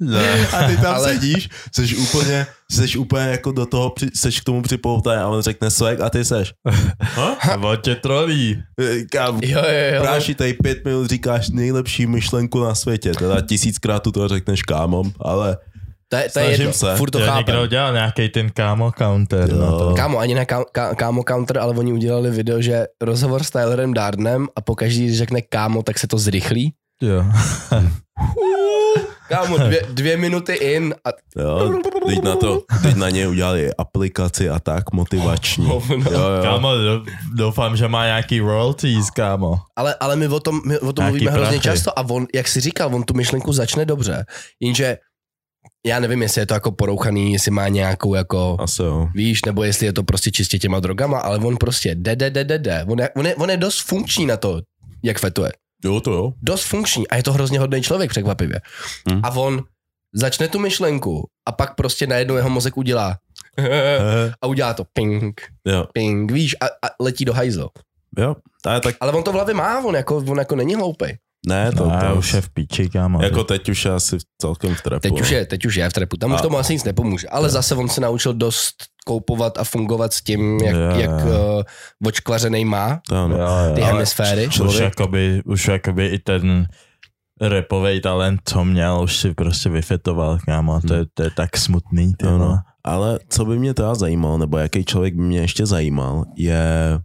Ne. A ty tam Ale- sedíš, jsi úplně, jsi úplně jako do toho, seš k tomu připoutaný a on řekne swag a ty seš. Ha? On tě trolí. Kam, Jo, jo, jo. Práši, tady pět minut říkáš nejlepší myšlenku na světě, teda tisíckrát tu to řekneš kámom, ale To je, to je jedno, se. furt to To chápem. někdo udělal nějaký ten kámo counter. Jo. Na to. Kámo, ani ne ká, ká, kámo counter, ale oni udělali video, že rozhovor s Tylerem Dardenem a po každý, když řekne kámo, tak se to zrychlí. Jo. Kámo, dvě, dvě minuty in a jo, teď na to, teď na ně udělali aplikaci a tak motivační. Hovno. Jo, jo. Kámo, do- doufám, že má nějaký royalties, kámo. Ale, ale my o tom, my o tom Nějaký mluvíme hrozně prachy. často a on, jak si říkal, on tu myšlenku začne dobře, jenže já nevím, jestli je to jako porouchaný, jestli má nějakou jako, Asi jo. víš, nebo jestli je to prostě čistě těma drogama, ale on prostě jde, jde, jde, jde, jde. On je, on je, on je dost funkční na to, jak fetuje. Jo, to jo. Dost funkční a je to hrozně hodný člověk překvapivě. Hm. A on začne tu myšlenku a pak prostě najednou jeho mozek udělá a udělá to ping, jo, ping, víš, a, a letí do hajzlo. jo. A tak Ale on to v hlavě má, on jako, on jako není hloupej. Ne, to, No, to už je v píči, kámo. Jako teď už je asi celkem v trepu. Teď už no. je, teď už je v trepu, tam už A- tomu asi nic nepomůže, ale zase on se naučil dost koupovat a fungovat s tím, jak, Jo, jak uh, očkvařenej má To jo. ty hemisféry. Už jakoby, už jakoby i ten repový talent, co měl, už si prostě vyfetoval, kámo. To je, to je tak smutný, ty Ano. vole. Ale co by mě teda zajímalo, nebo jaký člověk by mě ještě zajímal, je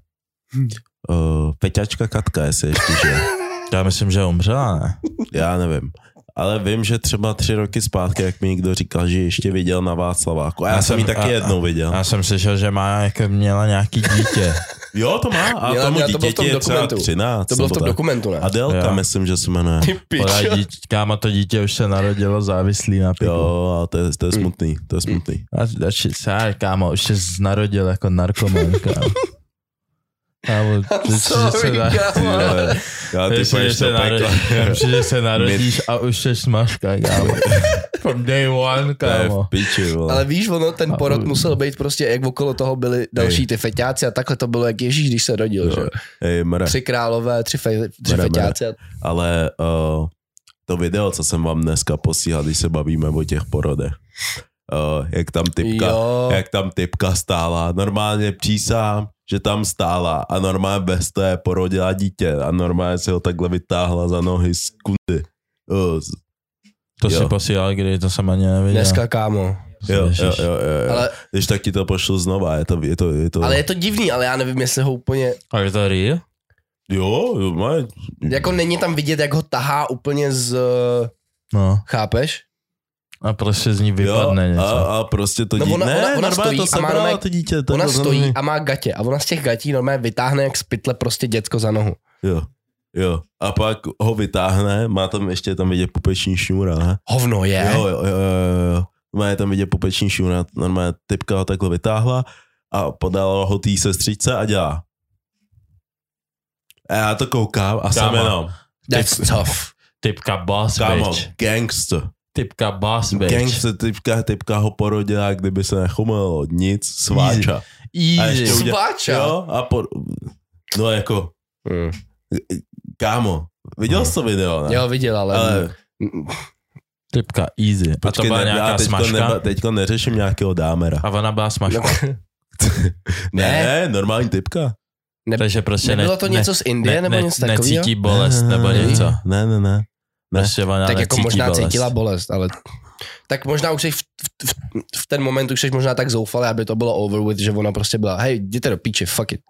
uh, Peťačka Katka, jestli ještě žije. Já myslím, že umřela, ne? Já nevím. Ale vím, že třeba tři roky zpátky, jak mi někdo říkal, že ještě viděl na Václaváku. A já, Já jsem ji taky a- jednou viděl. Já jsem slyšel, že má, jako měla nějaký dítě. Jo, to má. A Měla- tomu měla- to bylo v dítěti tom je třeba dokumentu. 13. To bylo v tom tak. dokumentu, ne? Adélka, Jo. myslím, že se jmenuje. Ty pičo. dítě, kámo, to dítě už se narodilo závislý na pivu. Jo, a to je, to je smutný, to je smutný. A další, sár, kámo, už se narodil jako narkoman, kámo. Kámo, že se Sorry, na- kámo. Já ty půjdeš se, do narod... pekla. Myslím, že se narodíš a už jsi smažka, kámo. From day one, kámo. piči. Ale víš, ono, ten A- porod musel být prostě, jak okolo toho byli další ty feťáci a takhle to bylo jak Ježíš, když se rodil, že? Jo. Hej, mre. Tři králové, tři, fe, tři Mre, mre. feťáci. a- Ale uh, to video, co jsem vám dneska posílal, když se bavíme o těch porodech, uh, jak tam typka, Jo. jak tam typka stála, normálně přísám, že tam stála a normálně bez té porodila dítě a normálně si ho takhle vytáhla za nohy z kundy. Uh, To Jo. si posílal, kdy to jsem ani neviděl. Dneska, kámo. jo, jo, jo, jo, jo. Ale, Když tak ti to pošlu znova, je to, je to, je to... ale je to divný, ale já nevím, jestli ho úplně, A je to real? Jo, jo, má, jako není tam vidět, jak ho tahá úplně z, No. chápeš? A prostě z ní jo vypadne něco. a, a, prostě to No dítě, ona- ne, ona- ona normálně stojí to a má normálně- to dítě. to Ona stojí a má gatě a ona z těch gatí normálně vytáhne jak z pytle prostě děcko za nohu. Jo, jo. A pak ho vytáhne, má tam ještě tam vidět pupeční šňůra, ne? Hovno je. Jo, jo, jo, jo, jo. Má tam vidět pupeční šňůra, normálně typka ho takhle vytáhla a podala ho té sestřičce a dělá. A já to koukám a jsem Kámo. jenom, That's tough. Typka boss kámo, bitch. gangster. Typka boss bitch. Gangster typka, typka ho porodila, kdyby se nechomelo nic, sváča. A ještě Easy. udělal- Sváča. Jo, a po, no jako, Hmm. kámo, viděl jsi to video, ne? Jo, viděl, ale... Ale Typka easy. A to Počkej, byla ne, nějaká teďko, smažka? neba, teďko neřeším nějakého dámera. A ona byla smažka. Ne, Ne. ne normální typka. Ne, Takže prostě nebylo ne, to něco z Indie nebo něco takového? Necítí bolest nebo ne, něco. Ne, ne, ne. Ne. Prostě tak jako možná bolest. cítila bolest, ale tak možná už jsi v, v, v, v ten moment už jsi možná tak zoufalý, aby to bylo over with, že ona prostě byla, hej, jděte do píče, fuck it.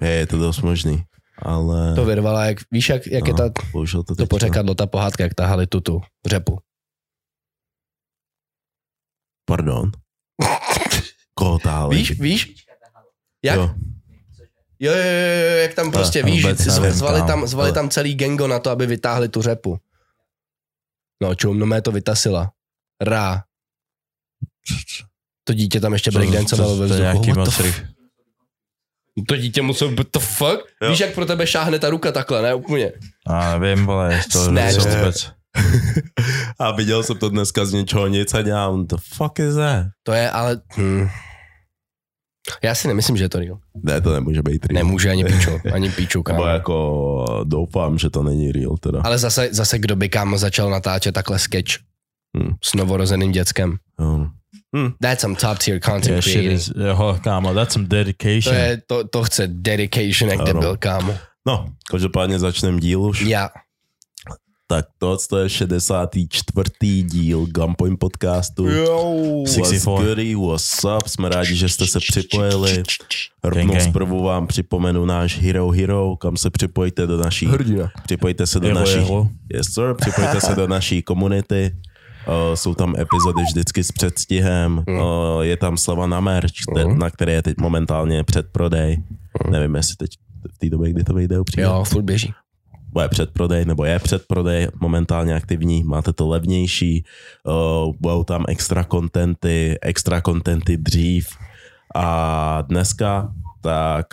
Je, je to dost možný. Ale... To vyrvala, jak, víš, jak, jak no, je ta, to, to teďko- pořekadlo, ta pohádka, jak tahali tu tu řepu. Pardon. Koho táhli? Víš, víš? Jak? Jo. Jo, jo, jo, jo, jak tam prostě, to víš, zvali kámo. tam, zvali tam celý gengo na to, aby vytáhli tu řepu. No, čum, no mé to vytasila. Rá. To dítě tam ještě To- breakdancovalo to- ve to je vzduchu. f- rychle. To dítě muselo, what the fuck? Jo. Víš, jak pro tebe šáhne ta ruka takhle, ne? Úplně. A nevím, vole, to Snatched. to vůbec. A viděl jsem to dneska z něčeho nic a dělám, the fuck is that? To je ale... Hm. Já si nemyslím, že je to real. Ne, to nemůže být real. Nemůže ani píču, ani píču, Nebo kámo. jako doufám, že to není real teda. Ale zase, zase kdo by kámo začal natáčet takhle sketch Hmm. s novorozeným děckem. Jo. Hm. That's some top tier content Yeah, shit creating. is, jo, kámo, that's some To, dedication. je, to, to chce dedication, jak debil, kámo. No, každopádně začneme díl už. Já. Tak to, to je 64. díl Gunpoint podcastu. Jo. What's 64. goody, what's up, jsme rádi, že jste se připojili. Rovnou zprvu vám připomenu náš Hero Hero, kam se připojíte do naší, Hrdina. připojte se do Jeho, naší, jeho. yes sir, připojte se do naší komunity. Uh, jsou tam epizody vždycky s předstihem, Mm. uh, je tam slava na merch, mm. na které je teď momentálně předprodej. Nevím, jestli teď v té době, kdy to vyjde upřímně. Jo, furt běží. Bude předprodej, nebo je předprodej momentálně aktivní, máte to levnější, uh, budou tam extra kontenty, extra kontenty dřív. A dneska tak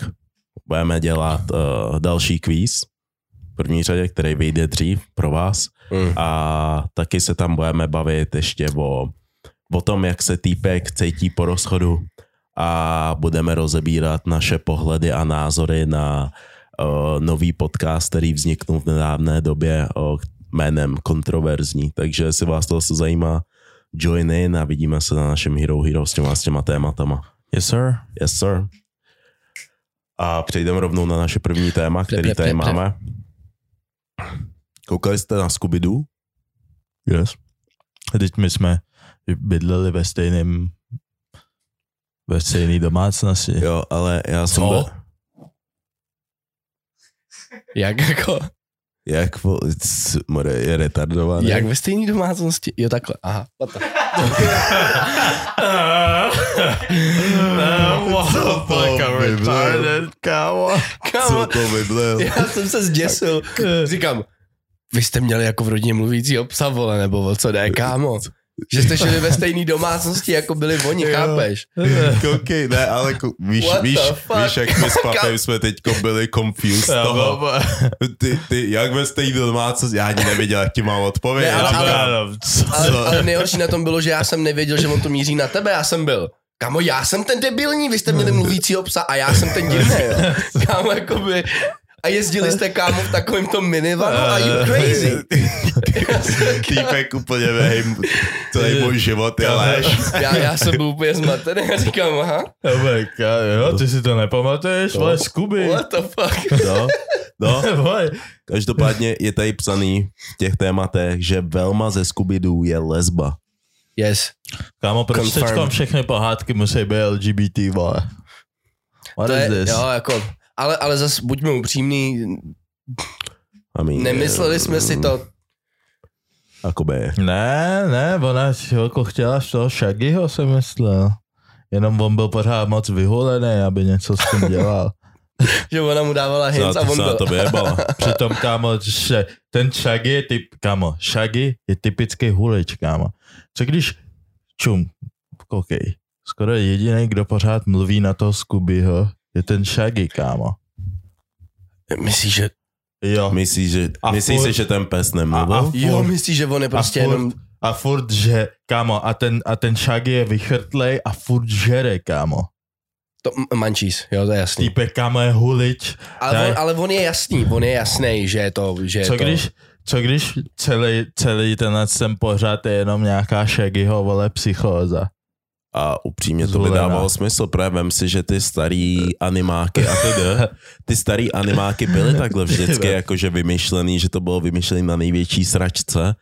budeme dělat uh, další kvíz v první řadě, který vyjde dřív pro vás. Mm. a taky se tam budeme bavit ještě o, o tom, jak se týpek cítí po rozchodu. A budeme rozebírat naše pohledy a názory na uh, nový podcast, který vzniknul v nedávné době uh, jménem Kontroverzní. Takže jestli vás to zajímá, join in a vidíme se na našem Hero Hero s těma, s těma tématama. Yes, sir. Yes, sir. A přejdeme rovnou na naše první téma, který tady máme. Koukali jste na Scooby-Doo? Yes. Teď my jsme bydleli ve stejném ve stejné domácnosti. Jo, ale já jsem byl, Jak jako, jak more, je retardovaný. jak ve stejné domácnosti? Jo, takhle, aha. The- Co to vymlel? kámo. Co Kámo, to vymlel? já jsem se zděsil. Říkám, vy jste měli jako v rodině mluvícího psa, vole, nebo co jde, kámo? Že jste šli ve stejné domácnosti, jako byli oni, chápeš? Koukej, ne, ale ko, víš, What víš, fuck? víš, jak my s papem jsme teďko byli confused z toho. Ty, ty, jak ve stejné domácnosti, já ani nevěděl, jak ti mám odpovědět. Ne, ale- ale- Říkám, Ale, ale nejhorší na tom bylo, že já jsem nevěděl, že on to míří na tebe, já jsem byl. Kámo, já jsem ten debilní, vy jste měli mluvícího psa a já jsem ten divný. Kámo, jakoby... A jezdili jste, kámo, v takovém tom minivanu a you crazy. Týpek úplně vehej, celý můj život je lež. Já, já jsem byl úplně zmatený a říkám, aha, jo, ty si to nepamatuješ, vole, Scooby. what the fuck. No, no, každopádně je tady psaný v těch tématech, že Velma ze Scooby-Doo je lesba. Yes. Kámo, proč teďkom všechny pohádky musí být LGBT, vole? What To is je, this? jo, jako, ale, ale zase buďme upřímní, I mean, nemysleli jsme si to, Jakoby, Ne, ne, ona jako chtěla z toho Shaggyho, jsem myslel. Jenom on byl pořád moc vyholený, aby něco s tím dělal. že ona mu dávala hints na a to, on byl, to vyjebala. Přitom, kámo, že ten Shaggy je typ, kámo, Shaggy je typický hulič, kámo. Co když, čum, koukej, skoro jediný, kdo pořád mluví na toho Scoobyho, je ten Shaggy, kámo. myslíš, že, Jo. Myslíš, že, A myslíš furt- si, že ten pes A- nemluvil? a- jo, Furt. myslíš, že on je prostě a furt, jenom, a furt, že, kámo, a ten, a ten Shaggy je vychrtlej a furt žere, kámo. to, mančís, jo, to je jasný. Týpek, kámo, je hulič. Ale Ne. on, ale on je jasný, on je jasný, že je to, že je Co to. když, co když celý, celý tenhle ten pořád je jenom nějaká Shaggyho, vole, psychóza? A upřímně to by Zvolená. dávalo smysl, protože vem si, že ty starý animáky a tedy, ty starý animáky byly takhle vždycky jakože vymyšlený, že to bylo vymyšlený na největší sračce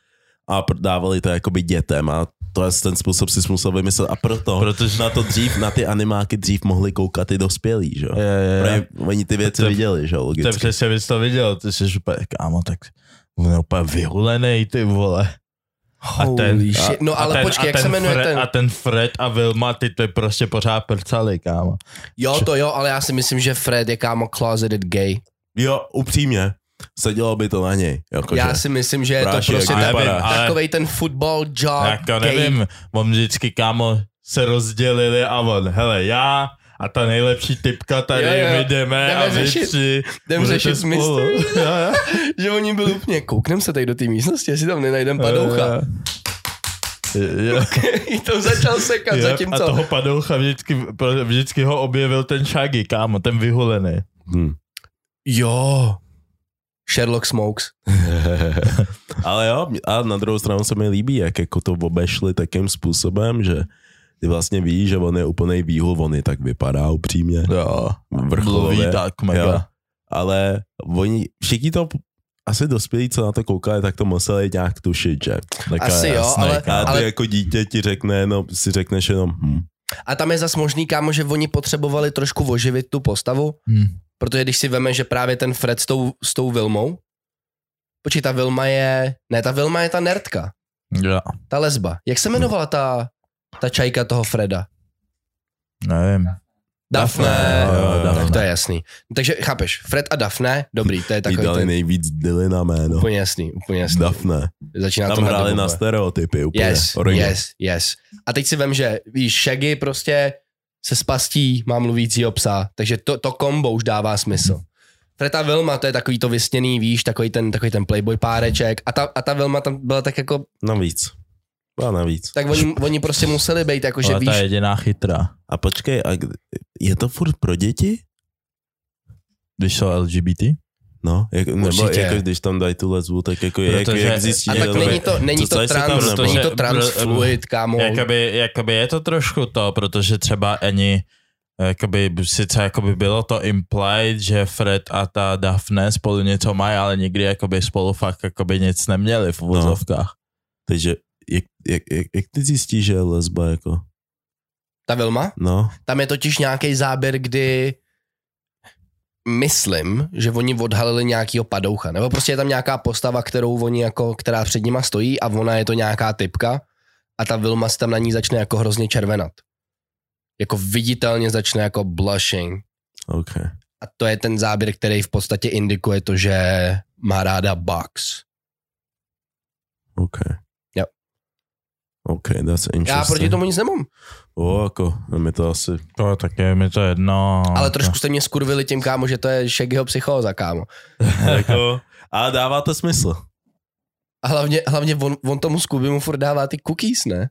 a dávali to jakoby dětem a to je ten způsob si musel vymyslet a proto Protože- na to dřív, na ty animáky dřív mohli koukat i dospělí, že jo? Oni ty věci To- viděli, že jo, To logicky. přesně, bys to viděl, ty jsi úplně, kámo, tak on je úplně vyhulený, ty vole. A ten, Holy shit. No a ale ten, počkej, a jak ten se jmenuje Fred, ten? A ten Fred a Vilma, ty to prostě pořád prcali, kámo. Jo, to jo, ale já si myslím, že Fred je kámo closeted gay. Jo, upřímně, sedělo by to na něj. Jakože. Já si myslím, že je to prostě vypadá. ale- takovej ten football job Jako nevím, on vždycky, kámo, se rozdělili a on, hele, já a ta nejlepší typka tady, Jo, jo. my jdeme, Jdeme a vy řešit- tři jdem budete řešit spolu. Jo, jo. Že oni byli úplně, kouknem se tady do té místnosti, jestli tam nenajdem padoucha. Jo. Jí to začal sekat, Jo, zatímco... a toho padoucha vždycky, vždycky ho objevil ten Shaggy, kámo, ten vyhulený. Hm. Jo. Sherlock Smokes. Ale jo, a na druhou stranu se mi líbí, jak jako to obešli takým způsobem, že ty vlastně víš, že on je úplnej výhul, on i tak vypadá upřímně. Jo, Vrcholově. mluví tak mega. Jo. Ale oni, všichni to asi dospělí, co na to koukali, tak to museli nějak tušit, že? Tak Asi jo, jasnej, ale-. A ty Ale- jako dítě ti řekne, no, si řekneš jenom, hm. A tam je zas možný, kámo, že oni potřebovali trošku oživit tu postavu, Hm. protože když si veme, že právě ten Fred s tou, s tou Vilmou, počkej, ta Vilma je, ne, ta Vilma je ta nerdka, Jo, ta lesba. Jak se jmenovala ta, ta čajka toho Freda? nevím. Jo, Daphne. Tak to je jasný. Takže chápeš, Fred a Daphne, dobrý, to je Jí takový dali ten, nejvíc Dyly na jméno. úplně jasný, úplně jasný. Daphne. Začíná Tam to hráli na stereotypy úplně. Yes, Original. yes, yes. A teď si vem, že víš, Shaggy prostě se spastí, má mluvícího psa, takže to, to kombo už dává smysl. Fred a Vilma, to je takový to vysněný, víš, takový ten, takový ten playboy páreček a ta, a ta Vilma tam byla tak jako, Navíc. Byla navíc. tak oni, oni prostě museli být, jako že Ale víš, ta jediná chytrá. A počkej, a kdy- je to furt pro děti? Když jsou LGBT? No, jak, nebo Určitě. jako když tam dají tu lesbu, tak jako jak, Protože- jak zjistí, a že tak to není je- to, není co- to co jestli tam trans, nebo- není to Protože- transfluid, kámo. Jakoby, jakoby je to trošku to, protože třeba ani jakoby, sice jakoby bylo to implied, že Fred a ta Daphne spolu něco mají, ale nikdy jakoby spolu fakt jakoby nic neměli v uvozovkách. Takže jak, jak, jak, jak ty zjistíš, že je lesba jako? Ta Vilma? No, Tam je totiž nějaký záběr, kdy myslím, že oni odhalili nějakýho padoucha. Nebo prostě je tam nějaká postava, kterou oni jako, která před nima stojí a ona je to nějaká typka a ta Vilma se tam na ní začne jako hrozně červenat. Jako viditelně začne jako blushing. OK. A to je ten záběr, který v podstatě indikuje to, že má ráda box. OK. Jo. OK, that's interesting. Já proti tomu nic nemám. O, jako, mi to asi... To tak je mi to jedno. Ale trošku jste mě skurvili tím, kámo, že to je Shaggyho psychóza, kámo. jako, a dává to smysl. A hlavně, hlavně on, on tomu Scooby mu furt dává ty cookies, ne?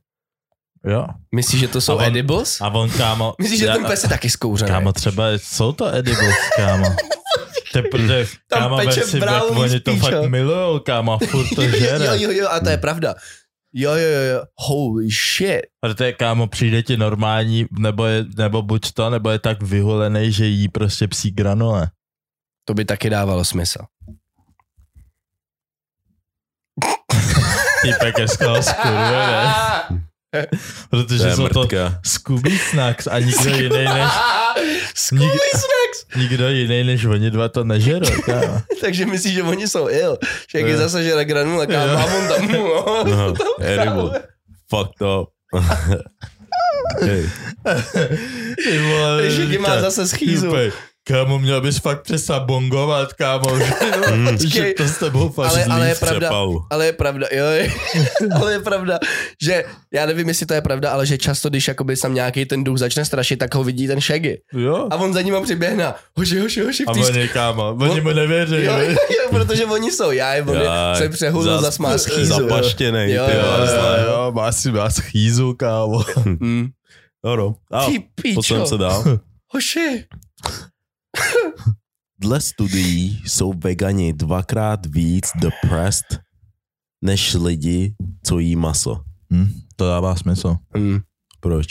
Jo. Myslíš, že to jsou A on- edibles? A on, kámo... Myslíš, že já- ten pes je taky zkouřený? Kámo, třeba jsou to edibles, kámo. Tam kámo, peče si, jak oni to fakt milujou, kámo, furt to jo, žere. jo, jo, a to je pravda. Jo, jo, jo, jo. Holy shit. Protože, kámo, přijde ti normální, nebo, je, nebo buď to, nebo je tak vyhulený, že jí prostě psí granule. To by taky dávalo smysl. Týpek je z toho skurvený. To Protože je jsou to mrtka. Scooby Snacks a nikdo jiný než, Scooby Snacks. nikdo jiný než oni dva to nežerou, kámo. Takže myslíš, že oni jsou ill. Že jak je zase žere granule, kámo, mám on tam. No, edible. Fucked up. Hej. Ty vole, má zase schýzu. Týpek, Kámo, měl bys fakt přestat bongovat, kámo, že, že to s tebou fakt Ale, ale je pravda, ale je pravda, jo, je, ale je pravda, že já nevím, jestli to je pravda, ale že často, když jakoby tam nějaký ten duch začne strašit, tak ho vidí ten Shaggy. Jo. A on za ním přiběhne. Hoši, hoši, hoši, A oni, kámo, oni mu nevěří, Jo, jo, jo, protože oni jsou já, on je, Já, se přehulil, zas má schýzu. Zapaštěnej, Jo, ty jo, jo, jo, má si má schýzu, kámo. Mm. No, no. A Ty posuneme se dál. Hoši. Dle studií jsou vegani dvakrát víc depressed než lidi, co jí maso. Hm, to dává smysl. Mm. Proč?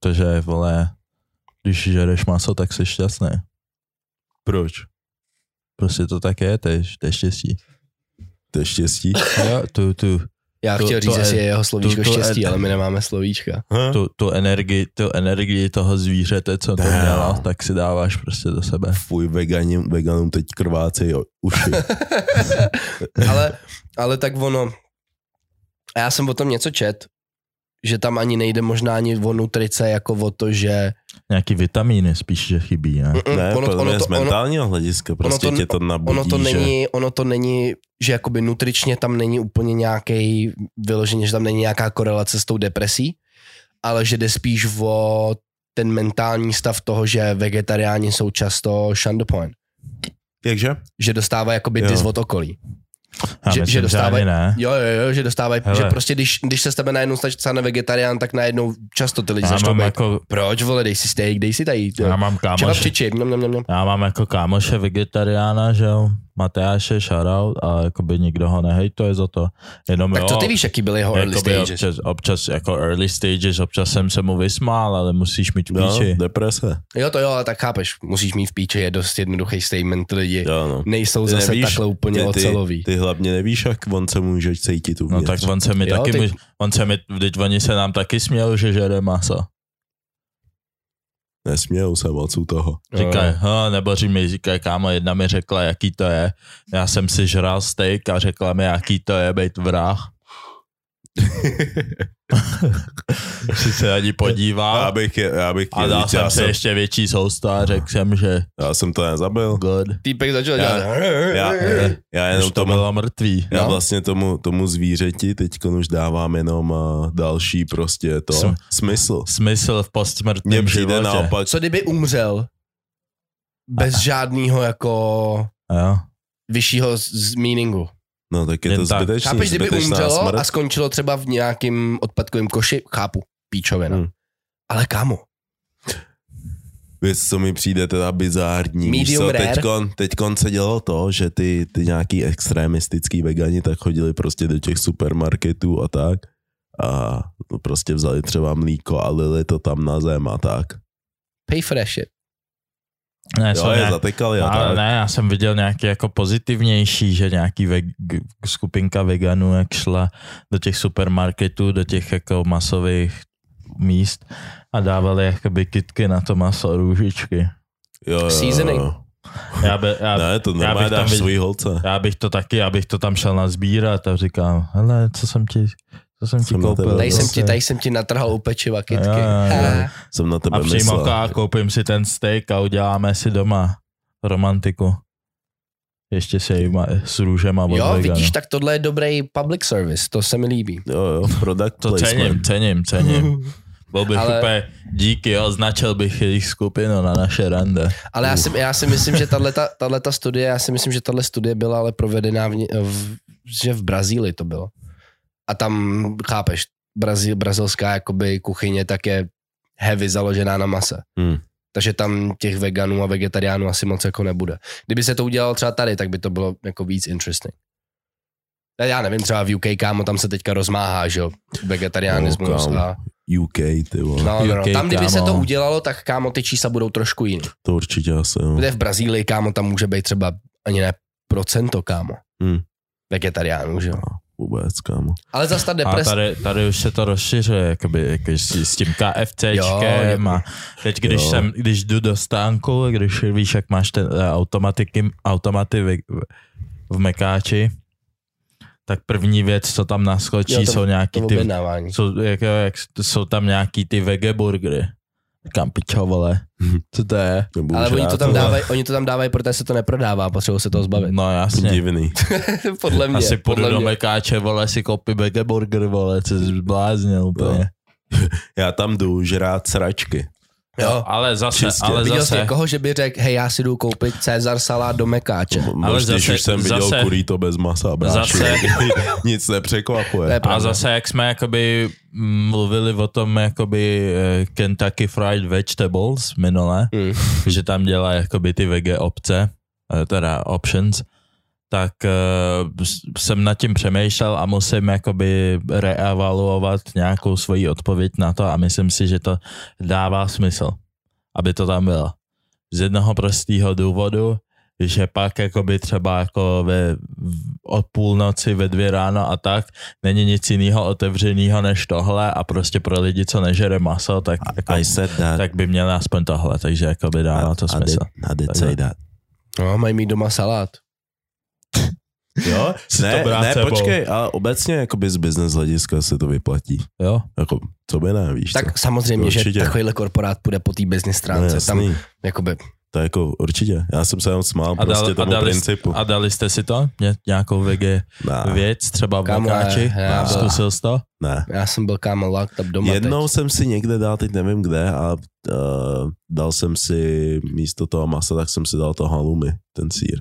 Protože, vole, když žereš maso, tak jsi šťastný. Proč? Prostě to tak je, to je, to je štěstí. To je štěstí. Jo, tu, tu, Já To- chtěl to říct, jestli je- je jeho slovíčko to- to štěstí, ale my nemáme slovíčka. Ha? tu, tu, energii, tu energii toho zvířete, co to mělo, tak si dáváš prostě do sebe. Fuj, veganům, veganům teď krvácejí o- uši. ale, ale tak ono, a já jsem o tom něco čet, že tam ani nejde možná ani o nutrice, jako o to, že Nějaký vitamíny spíš, že chybí, ne? Ne, ono, podle ono, mě to, z ono, mentálního hlediska prostě to- tě to nabudí, ono to že... není, ono to není, že jakoby nutričně tam není úplně nějaký vyloženě, že tam není nějaká korelace s tou depresí, ale že jde spíš o ten mentální stav toho, že vegetariáni jsou často shunned upon. Jakže? Že dostávají jakoby Jo. dis od okolí. Já že, myslím, že dostávají, ne. jo, jo, jo, že dostávají, Hele. že prostě když, když se s tebe najednou stane vegetarián, tak najednou často ty lidi Já začnou být, jako, proč vole, dej si steak, dej si tady, já mám kámoše, já mám jako kámoše vegetariána, že jo, Matyáše, shoutout, a jakoby nikdo ho nehejtuje za to. Jenom Tak jo, co ty víš, jaký byly jeho early stages? občas, občas, jako early stages, občas jsem se mu vysmál, ale musíš mít v No, píči. deprese. Jo, to jo, ale tak chápeš, musíš mít v píči, je dost jednoduchý statement, lidi Jo, no. nejsou Ty zase nevíš, takhle úplně ty, ocelový. ty, ty hlavně nevíš, jak on se může cítit No uvnitř. tak on se mi Jo, taky, ty- on se mi, vždyť oni se nám taky směl, že žere maso. Nesmějou se moc u toho. Říkaj, ha, nebo mi říkaj, kámo, jedna mi řekla, jaký to je. Já jsem si žral steak a řekla mi, jaký to je být vrah. si se ani Já podíval bych, je- já bych a dal já, jsem si jsem, ještě větší sousta a řekl jsem, že já jsem to nezabil. good. Týpek začal Já- dělat. Já, já Už jenom to tomu, bylo mrtvý. já No. vlastně tomu, tomu zvířeti teď už dávám jenom uh, další prostě to Sm- smysl. Smysl v Mně přijde životě. naopak, Co kdyby umřel bez žádného jako Jo. vyššího z- z meaningu? No tak je Jen to tak. zbytečný, Chápeš, kdyby umřelo smrt. a skončilo třeba v nějakým odpadkovém koši? Chápu, píčovina. Hmm. Ale kámo, Víš, co mi přijde teda bizární. Medium co, rare. teďkon, teďkon se dělo to, že ty, ty nějaký extremistický vegani tak chodili prostě do těch supermarketů a tak a prostě vzali třeba mlíko a lili to tam na zem a tak. pay for that shit. Ne, Jo, je nějak- zatykali a ale tak. ne, já jsem viděl nějaký jako pozitivnější, že nějaký veg, skupinka veganů jak šla do těch supermarketů, do těch jako masových míst a dávali jakoby kitky na to maso, růžičky. Jo, jo, jo, Seasoning. jo. Já, by, já, Ne, to já bych tam dáš svůj holce. já bych to taky, já bych to tam šel nazbírat a říkám, hele, co jsem ti, co jsem ti Jsem na koupil. Tady jsem ti, tady jsem ti natrhal u pečiva kytky. Jo, jo. Ha. Jsem na tebe A přímo myslel. ká, koupím si ten steak a uděláme si doma romantiku. Ještě se jim s růžema od Jo, veganu. vidíš, tak tohle je dobrý public service, to se mi líbí. Jo, jo, product To placement. cením, cením, cením. Byl bych Ale- úplně díky, označil bych jejich skupinu na naše rande. Ale já si, já si myslím, že tato studie, já si myslím, že tahle studie byla ale provedená v, v, že v Brazílii to bylo. A tam, chápeš, Brazíl, brazilská jakoby kuchyně tak je heavy založená na mase. Hmm. Takže tam těch veganů a vegetariánů asi moc jako nebude. Kdyby se to udělalo třeba tady, tak by to bylo jako víc interesting. Já nevím, třeba v UK, kámo, tam se teďka rozmáhá, že jo, vegetarianismus No, kámo. a UK, ty vole. no, no, no. UK, tam, kdyby se to kámo. udělalo, tak kámo, ty čísla budou trošku jiný. To určitě asi, jo. Kde v Brazílii, kámo, tam může být třeba ani ne procento, kámo. Hmm. Vegetariánů, že jo. Vůbec, kámo. Ale zase ta A depres... tady, tady už se to rozšiřuje, jakoby, jako s, s tím KFCčkem Jo, a teď když, jo. jsem, když jdu do stánku, když víš, jak máš ten eh, automatiky, automaty v, v Mekáči, tak první věc, co tam naskočí, Jo, to- jsou nějaký to ty, jsou, jak, jak, jsou tam nějaký ty vegeburgery. Říkám, pičo, vole, co to je? Nebudu Ale oni to tam dávají, oni to tam dávají, protože se to neprodává, potřebují se toho zbavit. No jasně. Divný. podle mě, Asi půjdu podle do mě. Mekáče, vole, si koupí vegeburger, vole, co jsi zbláznil úplně. Já tam jdu žrát sračky. Jo. Ale zase, Čistě. ale Viděl jsi zase, někoho, že by řekl, hej, já si jdu koupit Cezar salát do Mekáče. Ale když zase- už jsem viděl zase- kurý to bez masa, bráši. Zase- Nic nepřekvapuje. je A zase, jak jsme jakoby mluvili o tom jakoby eh, Kentucky Fried Vegetables minule, Hmm. že tam dělá jakoby ty vege obce, eh, teda options, tak uh, jsem nad tím přemýšlel a musím jakoby reevaluovat nějakou svoji odpověď na to a myslím si, že to dává smysl, aby to tam bylo. Z jednoho prostého důvodu, že pak jakoby třeba jako ve, od půlnoci ve dvě ráno a tak není nic jiného otevřeného než tohle a prostě pro lidi, co nežere maso, tak, jako, I said that. tak by měli aspoň tohle, takže jakoby dává to I smysl. did, I did say that. No, mají mít doma salát. Jo? Si ne, to ne, sebou. počkej, ale obecně jakoby z business hlediska se to vyplatí. Jo? Jako, co by ne, víš Tak co? samozřejmě, Určitě. že takovýhle korporát půjde po té business No, stránce. Tam jasný. jakoby, To je jako určitě. Já jsem se jenom smál A, prostě dal, a, tomu dali, principu. a dali jste si to? Ně, nějakou ne, věc, třeba v já- Zkusil jsi to? ne. já jsem byl kámo locked up doma Jednou teď. jsem si někde dal, teď nevím kde, a uh, dal jsem si místo toho masa, tak jsem si dal to halloumi, ten sír.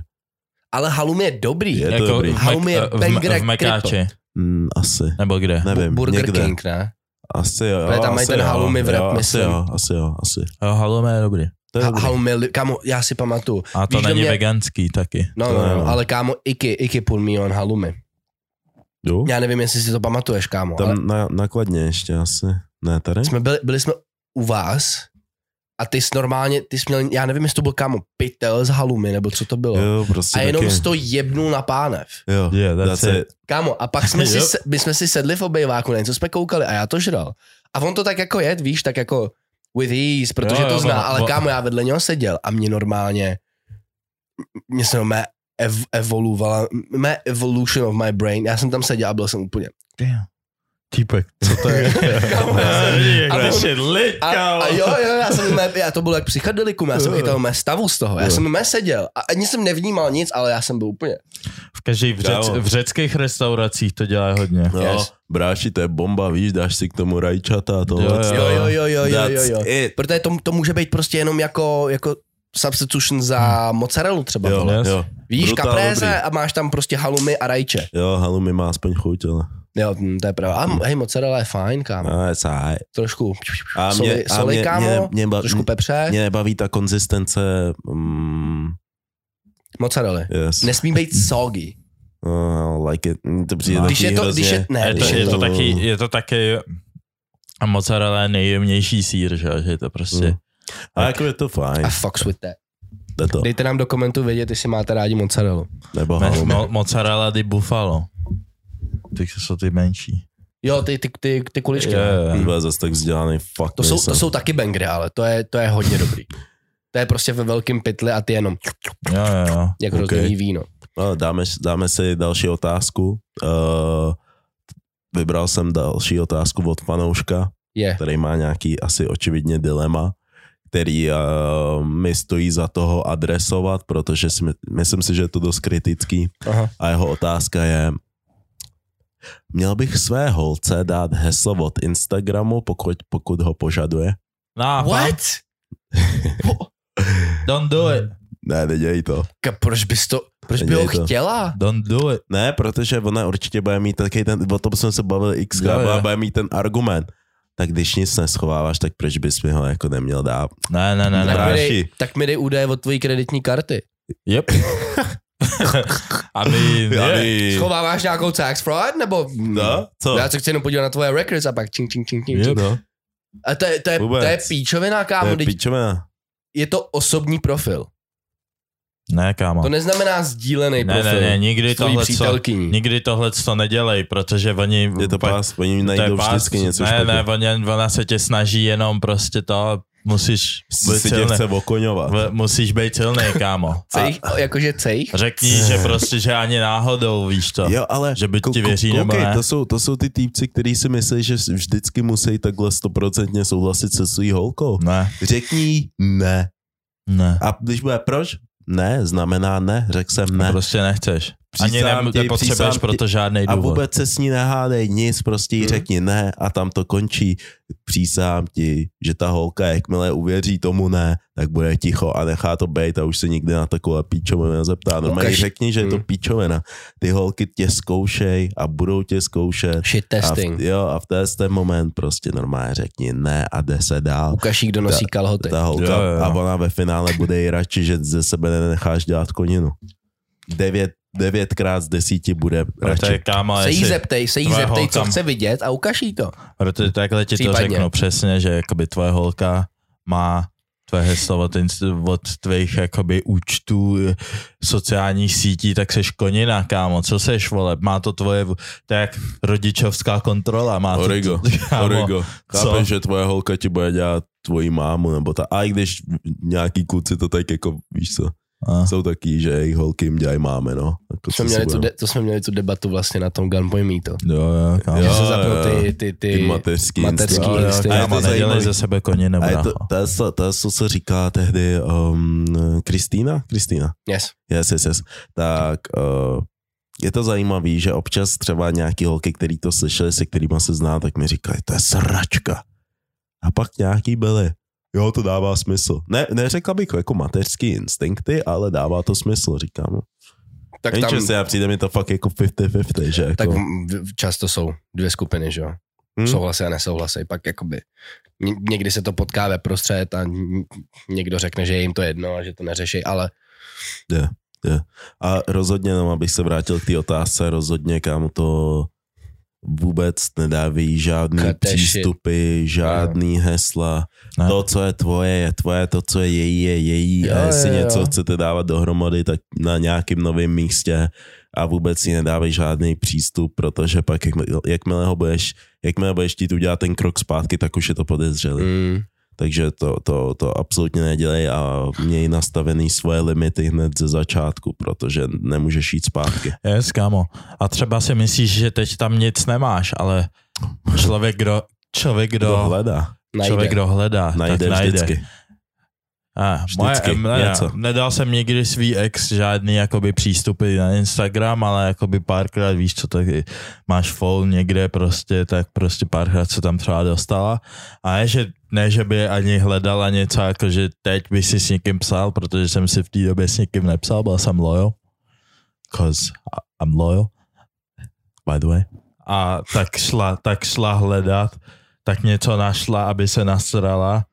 Ale halum je dobrý. Je jako dobrý. v, Halum je v, banger v Mekáči, Mm, asi. nebo kde? Nevím, Burger někde. King, ne? Asi jo. Protože tam mají ten jo, halloumi wrap, jo, asi myslím. jo, asi jo, asi. Jo, halloumi je dobrý. To je Ha, dobrý. halum je, kámo, já si pamatuju. A to Víš, není mě- veganský taky. No, To no, jo. no, ale kámo, Iky, Iky put me on halumi. Jo? Já nevím, jestli si to pamatuješ, kámo, ale Tam na, nakladně ještě asi. Ne, tady? jsme byli, byli jsme u vás a ty jsi normálně, ty jsi měl, já nevím, jestli to byl kámo pytel z halumi, nebo co to bylo. Jo, prostě a jenom taky. jsi to jebnul na pánev. Jo, Yeah, that's that's it. Kámo, a pak jsme, si, my jsme si sedli v obejváku, na něco jsme koukali a já to žral. A on to tak jako je, víš, tak jako with ease, protože Jo, jo, to zná, ono- ale kámo, já vedle něho seděl a mě normálně, mě se mé ev, evoluovala, mé evolution of my brain, já jsem tam seděl a byl jsem úplně, Damn. Týpek, co to je? Kámo, já jsem- A a lit, a, a jo, jo, já jsem mé, já to bylo jak psychedelikum, já jsem chytal mé stavu z toho, já jsem mé seděl a ani jsem nevnímal nic, ale já jsem byl úplně, V každý v, řec, v řeckých restauracích to dělá hodně. No, Yes. bráši, to je bomba, víš, dáš si k tomu rajčata a tohle. Jo, jo, jo, jo, jo, jo, jo, it. Protože to, to může být prostě jenom jako, jako substitution za mozzarellu třeba. Jo, jo. Víš, Brutál kapréze dobrý. a máš tam prostě halumy a rajče. Jo, halumi má aspoň chuť, ale... Jo, hm, to je pravda. A hej, mozzarella je fajn, kámo. No, it's alright. Trošku A soli, mě, a soli mě, kámo, mě, mě, ba, trošku pepře, mě nebaví ta konzistence, mm, mozzarella. yes. Nesmí být soggy. Uh, like it, mm, to přijde No. taky Když je to, hrozně, když je, ne, Je to, když je to to- taky, je to taky a mozzarella je nejjemnější sír, že, jo, že je to prostě. Mm. A jako je to fajn. I fucks with that. To. Dejte nám do komentu vědět, jestli máte rádi mozzarellu. Nebo mo, mozzarella di buffalo. Ty jsou ty menší. Jo, ty, ty, ty, ty kuličky. Jo, ne? jo, jo. Hm. Vůbec zase tak vzdělaný, fuck To jsou, to jsou taky bangry, ale to je, to je hodně dobrý. To je prostě ve velkém pytli a ty jenom Jo, jo, jo. jak Ok. okay. víno. No, dáme, dáme si další otázku. Uh, vybral jsem další otázku od fanouška, Je. který má nějaký asi očividně dilema, který uh, mi stojí za toho adresovat, protože si, my- myslím si, že je to dost kritický. Aha. A jeho otázka je, měl bych své holce dát heslo od Instagramu, pokud, pokud ho požaduje? No, What? Don't do it. Ne, nedělej to. Ka, proč bys to, proč by ho to. chtěla? Don't do it. Ne, protože ona určitě bude mít taky ten, o tom jsme se bavili x Jo, jo. bude mít ten argument. Tak když nic neschováváš, tak proč bys mi ho jako neměl dát? Ne, ne, ne, Tak ne. mi, Bráši. dej, tak mi dej údaje od tvojí kreditní karty. Yep. Aby, Aby... Schováváš nějakou tax fraud, nebo... No, co? Já se chci jenom podívat na tvoje records a pak čing, čing, čing, čing. Čing. No, A to je, to je, Vůbec. to je píčovina, to kámo. je Je, pičovina. je to osobní profil. Ne, kámo. To neznamená sdílený Ne, profil. ne, ne, nikdy tohle, co, nikdy tohle to nedělej, protože oni... Je to pak- pás, oni to najdou pás- vždycky něco Ne, špatně. ne, oni, ona se tě snaží jenom prostě to, musíš být si tě silný. chce okoňovat. V- Musíš být silný, kámo. A Cejch, jakože cejch? řekni, že prostě, že ani náhodou, víš to. Jo, ale Že by ti věří, nebo koukej, ne? to jsou, to jsou ty týpci, kteří si myslí, že vždycky musí takhle stoprocentně souhlasit se svou holkou. Ne, Řekni ne. ne. A když bude proč? Ne, znamená ne, řekl jsem ne. Prostě nechceš. Ani ne, ti, nepotřebuješ ti. proto žádný A důvod. vůbec se s ní nehádej nic, prostě jí Hmm. řekni ne a tam to končí. Přísám ti, že ta holka, jakmile uvěří tomu ne, tak bude ticho a nechá to být a už se nikdy na takové píčovinu nezeptá. Normálně Ukaž- řekni, že je to Hmm. píčovina. Ty holky tě zkoušej a budou tě zkoušet. Shit A testing. v, jo, a v té ten moment prostě normálně řekni ne a jde se dál. Ukaž jí, kdo nosí kalhoty. Ta holka Jo, jo, jo. a ona ve finále bude i radši, že ze sebe nenecháš dělat koninu. Devět, devětkrát z desíti bude radši. kámo, Se jí zeptej, se jí zeptej, co holka- chce vidět a ukaž jí to. protože takhle ti to řeknu přesně, že jakoby tvoje holka má tvoje heslo od, od tvých jakoby účtů eh, sociálních sítí, tak seš konina, kámo, co seš, vole, má to tvoje, to je jak rodičovská kontrola, má Origo, to, kámo, Origo. co? Chápeš, že tvoje holka ti bude dělat tvoji mámu, nebo ta, a i když nějaký kluci to tak jako, víš co, A, jsou taky, že jejich holky jim dělají máme, no. Jako Jsme co si měli tu de, to jsme měli tu debatu vlastně na tom Gunpoint Meetu. jo, jo, kámo. Že Jo, se zapnou jo. ty, ty, ty, ty mateřský, mateřský. Jo, jo. A kámo, to nedělej zajímavý. ze sebe koně, nebo A je to, to, to, to co se říká tehdy um, Kristýna? Kristýna. Yes. Yes, yes, yes. Tak uh, je to zajímavý, že občas třeba nějaký holky, který to slyšeli, se kterými se zná, tak mi říkají, to je sračka. A pak nějaký byli, jo, to dává smysl. Ne, neřekla bych jako mateřský instinkty, ale dává to smysl, říkám. Tak Víš, tam, se já přijde mi to fakt jako 50-50, že jako. tak často jsou dvě skupiny, že jo. Hm? Souhlasí a nesouhlasí. Pak jakoby ně- někdy se to potká ve prostřed a někdo řekne, že je jim to jedno a že to neřeší, ale Je, je. A rozhodně, no, abych se vrátil k té otázce, rozhodně kam to vůbec nedáví žádný Cut shit. přístupy, žádný hesla. Ne. To, co je tvoje, je tvoje, to, co je její, je její. Jo, a jestli jo, jo. něco chcete dávat dohromady, tak na nějakým novém místě a vůbec si nedávají žádný přístup, protože pak jak, jakmile ho budeš, jakmile budeš chtít udělat ten krok zpátky, tak už je to podezřelý. mm, Takže to, to, to absolutně nedělej a měj nastavený svoje limity hned ze začátku, protože nemůžeš jít zpátky. Yes, kámo. A třeba si myslíš, že teď tam nic nemáš, ale člověk, kdo, člověk, Kdo kdo, hledá, najde. člověk, kdo hledá, najde tak najde. vždycky. A, Vždycky moje, ne, něco. nedal jsem nikdy svý ex žádný jakoby přístupy na Instagram, ale jakoby párkrát víš, co tak máš phone někde prostě, tak prostě párkrát se tam třeba dostala. A ne, že, ne, že by ani hledala něco, jako že teď by si s někým psal, protože jsem si v té době s někým nepsal, byl jsem loyal. Cause I'm loyal. By the way. A tak šla, tak šla hledat, tak něco našla, aby se nasrala,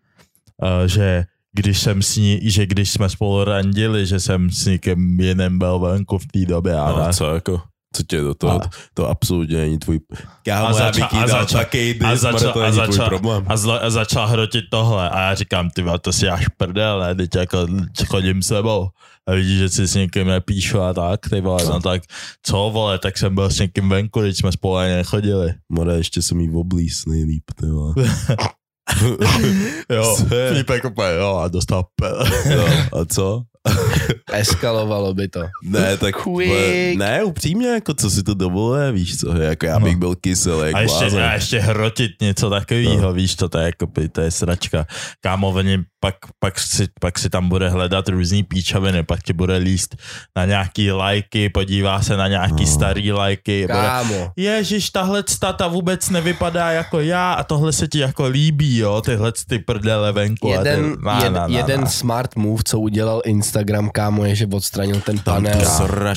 uh, že když jsem s ní, že když jsme spolu randili, že jsem s někým jiným byl venku v té době a No, co jako? Co tě do toho? A- To absolutně není tvůj... Kámo, A já začal- a začal- takový a začal- to a začal- problém. A, zla, a začal hrotit tohle a já říkám, ty to si až prdel, ne, teď jako chodím s sebou a vidíš, že si s někým nepíšu a tak, ty vole, no tak co vole, tak jsem byl s někým venku, když jsme spolu ani nechodili. More, ještě jsem jí oblíz nejlíp, ty vole. ja, so, viel Backup bei, ja, stopper Tappe. ja, also, Eskalovalo by to. Ne, tak Quick. ne, upřímně, jako co si to dovoluje, víš co, jako já No. bych byl kyselý, A ještě, a ještě hrotit něco takového, no. víš to, to je, jako, to je sračka. Kámo, oni pak, pak, si, pak si tam bude hledat různý píčoviny, pak ti bude líst na nějaký lajky, podívá se na nějaký No. starý lajky. Bude, Kámo. Ježíš, tahle stata vůbec nevypadá jako já a tohle se ti jako líbí, jo, tyhle ty prdele venku. Jeden, a ty, na, jed, na, na, jeden na. smart move, co udělal Instagram, kámo, je, že odstranil ten Tam panel.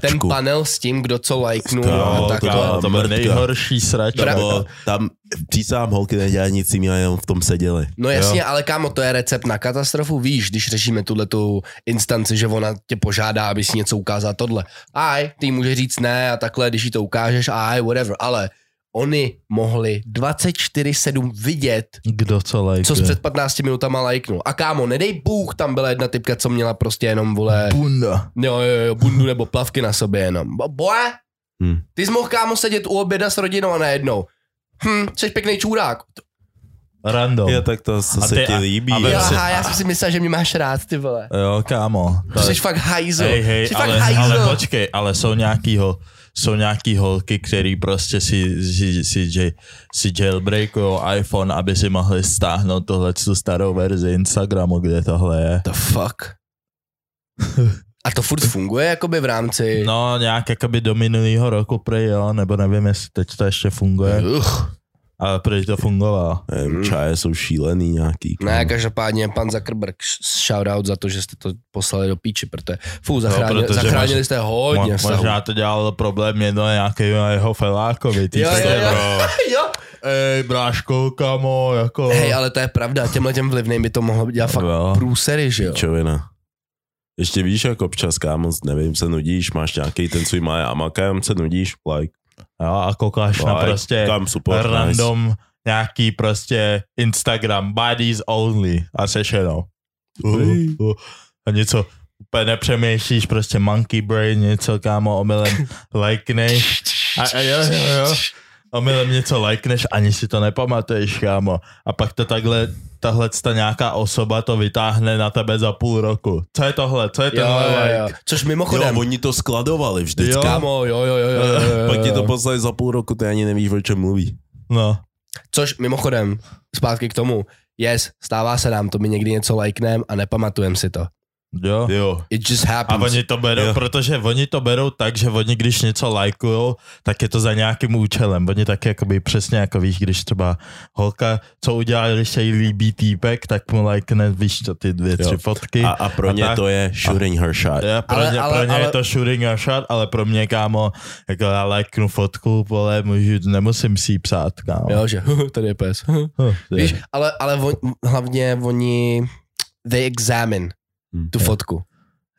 Ten panel s tím, kdo co lajknul Kámo, a tak to to. to, to byl nejhorší sračka. Bra- Bo tam přísám holky nedělají nic jiného, jenom v tom seděli. No jasně, ale kámo, to je recept na katastrofu, víš, když řešíme tuhle tu instanci, že ona tě požádá, aby si něco ukázal tohle. Aj, ty může říct ne a takhle, když jí to ukážeš, aj, whatever, ale oni mohli 24-7 vidět, Kdo co lajkuje. co z před 15 minutama lajknul. A kámo, nedej bůh, tam byla jedna typka, co měla prostě jenom, vole, Bunda. jo, jo, jo, bundu nebo plavky na sobě jenom. Bo, boe, Hm. ty jsi mohl kámo sedět u oběda s rodinou a najednou. Hm, jsi pěkný čurák. Random. Jo, tak to se A se ty- ti a- líbí. a Jo, si- aha, já jsem si myslel, že mě máš rád, ty vole. Jo, kámo. To Jsi je- fakt hajzl. Hej, hej, Jsi fakt ale, hajzl. ale počkej, ale jsou nějaký, ho, jsou nějaký holky, který prostě si, si, si, si, si jailbreakujou iPhone, aby si mohli stáhnout tohle tu starou verzi Instagramu, kde tohle je. The fuck? A to furt funguje jakoby v rámci... No, nějak jakoby do minulého roku prej, jo, nebo nevím, jestli teď to ještě funguje, Uch. Ale prej to fungovalo. Nevím, čaje jsou šílený nějaký. Ne, kámo. každopádně pan Zuckerberg, sh- shoutout za to, že jste to poslali do píči, protože fů, zachránili, protože zachránili jste hodně Mo, možná to dělal problém jedno nějakého jeho felákovi. Ty Jo, jste, jo, jo. bro. jo. Ej, bráško, kamo, jako... Hej, ale to je pravda, těmhle těm vlivným by to mohlo dělat fakt Jo. průsery, že jo? Čovina. Ještě víš, jako občas, kámo, nevím, se nudíš, máš nějaký ten svůj maje a makám, se nudíš, like, Jo, a koukáš na like, prostě support, nice. random nějaký prostě Instagram, bodies only a seš jenom. Uh, uh, a něco úplně nepřemýšlíš, prostě monkey brain, něco kámo, omylem lajkneš. A, a jo, jo, jo. Omylem něco lajkneš, ani si to nepamatuješ, kámo. A pak to takhle, tahle ta nějaká osoba to vytáhne na tebe za půl roku. Co je tohle? Co je Jo, tenhle jo, like? jo. Což Jo, mimochodem, oni to skladovali vždycky. Jo. kámo, jo, jo, jo, jo, jo, jo, jo. Pak ti to poslali za půl roku, ty ani nevíš, o čem mluví. No. Což mimochodem, zpátky k tomu, yes, stává se nám to, my někdy něco lajknem a nepamatujem si to. Jo. Jo. It just A happens. oni to berou, Jo. protože oni to berou tak, že oni když něco lajkujou, tak je to za nějakým účelem. Oni tak jakoby přesně jako víš, když třeba holka, co udělá, když se jí líbí týpek, tak mu lajkne, víš to, ty dvě, tři Jo. fotky. A, a pro A ně tak. to je shooting her shot. Já, pro, Ale- ně, ale- pro ně ale- je to shooting a shot, ale pro mě, kámo, jako já lajknu fotku, vole, můžu, nemusím si ji psát, kámo. Jo, že tady je pes. Huh, Víš, ale, ale on, hlavně oni, they examine Hmm. tu fotku.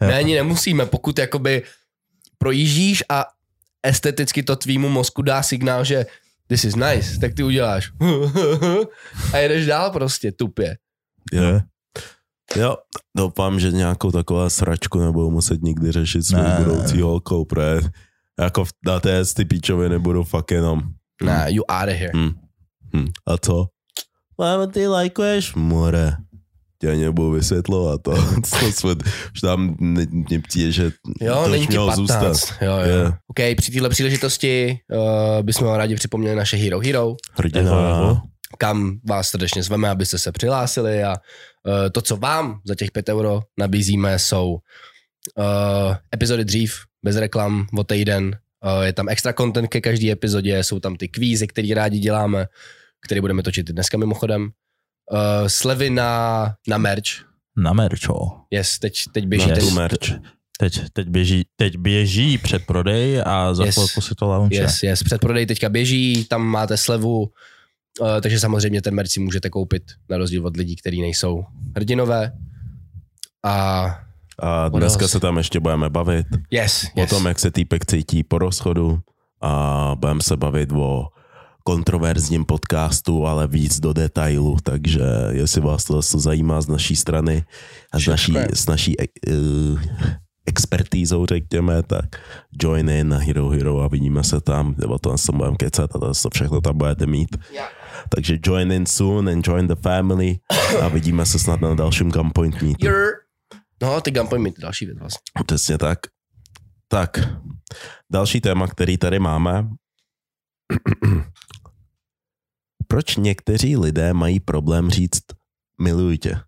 Jo. My ani nemusíme, pokud jakoby projíždíš a esteticky to tvýmu mozku dá signál, že this is nice, tak ty uděláš a jedeš dál prostě tupě. Jo. jo, doufám, že nějakou takovou sračku nebudou muset nikdy řešit svou Ne. budoucí holkou, protože jako v- na té ty píčově nebudou fakt jenom. Nah, you out of here. Hm. Hm. A co? Ale ty lajkuješ? More. Tě nebudu vysvětlovat to. Co jsme, že tam ne- mně přijde, že Jo, to není mělo 15. zůstat. Jo, jo. Je. OK, při této příležitosti uh, bychom vám rádi připomněli naše Hero Hero, Hrdina. kam vás srdečně zveme, abyste se přihlásili a uh, to, co vám za těch 5 euro nabízíme, jsou uh, epizody dřív, bez reklam, o týden. Uh, je tam extra content ke každé epizodě, jsou tam ty kvízy, které rádi děláme, které budeme točit i dneska mimochodem. Uh, slevy na, na merch. Na merčo. Yes, teď, teď běží Na ten, tu merch. Teď, teď, běží, teď běží předprodej a za Yes. chvilku si to launche. Yes, yes, předprodej teďka běží, tam máte slevu, uh, takže samozřejmě ten merch si můžete koupit na rozdíl od lidí, kteří nejsou hrdinové. A A dneska se tam ještě budeme bavit yes, o yes. tom, jak se týpek cítí po rozchodu a budeme se bavit o kontroverzním podcastu, ale víc do detailu, takže jestli vás to zase zajímá z naší strany a z naší, s naší uh, expertízou, řekněme, tak join in na Hero Hero a vidíme se tam, o tom se budeme kecat a to to všechno tam budete mít. Yeah. Takže join in soon and join the family a vidíme se snad na dalším Gunpoint Meetu. No, ty Gunpoint mi další věc vlastně. Přesně tak. Tak, další téma, který tady máme. Proč někteří lidé mají problém říct miluji tě?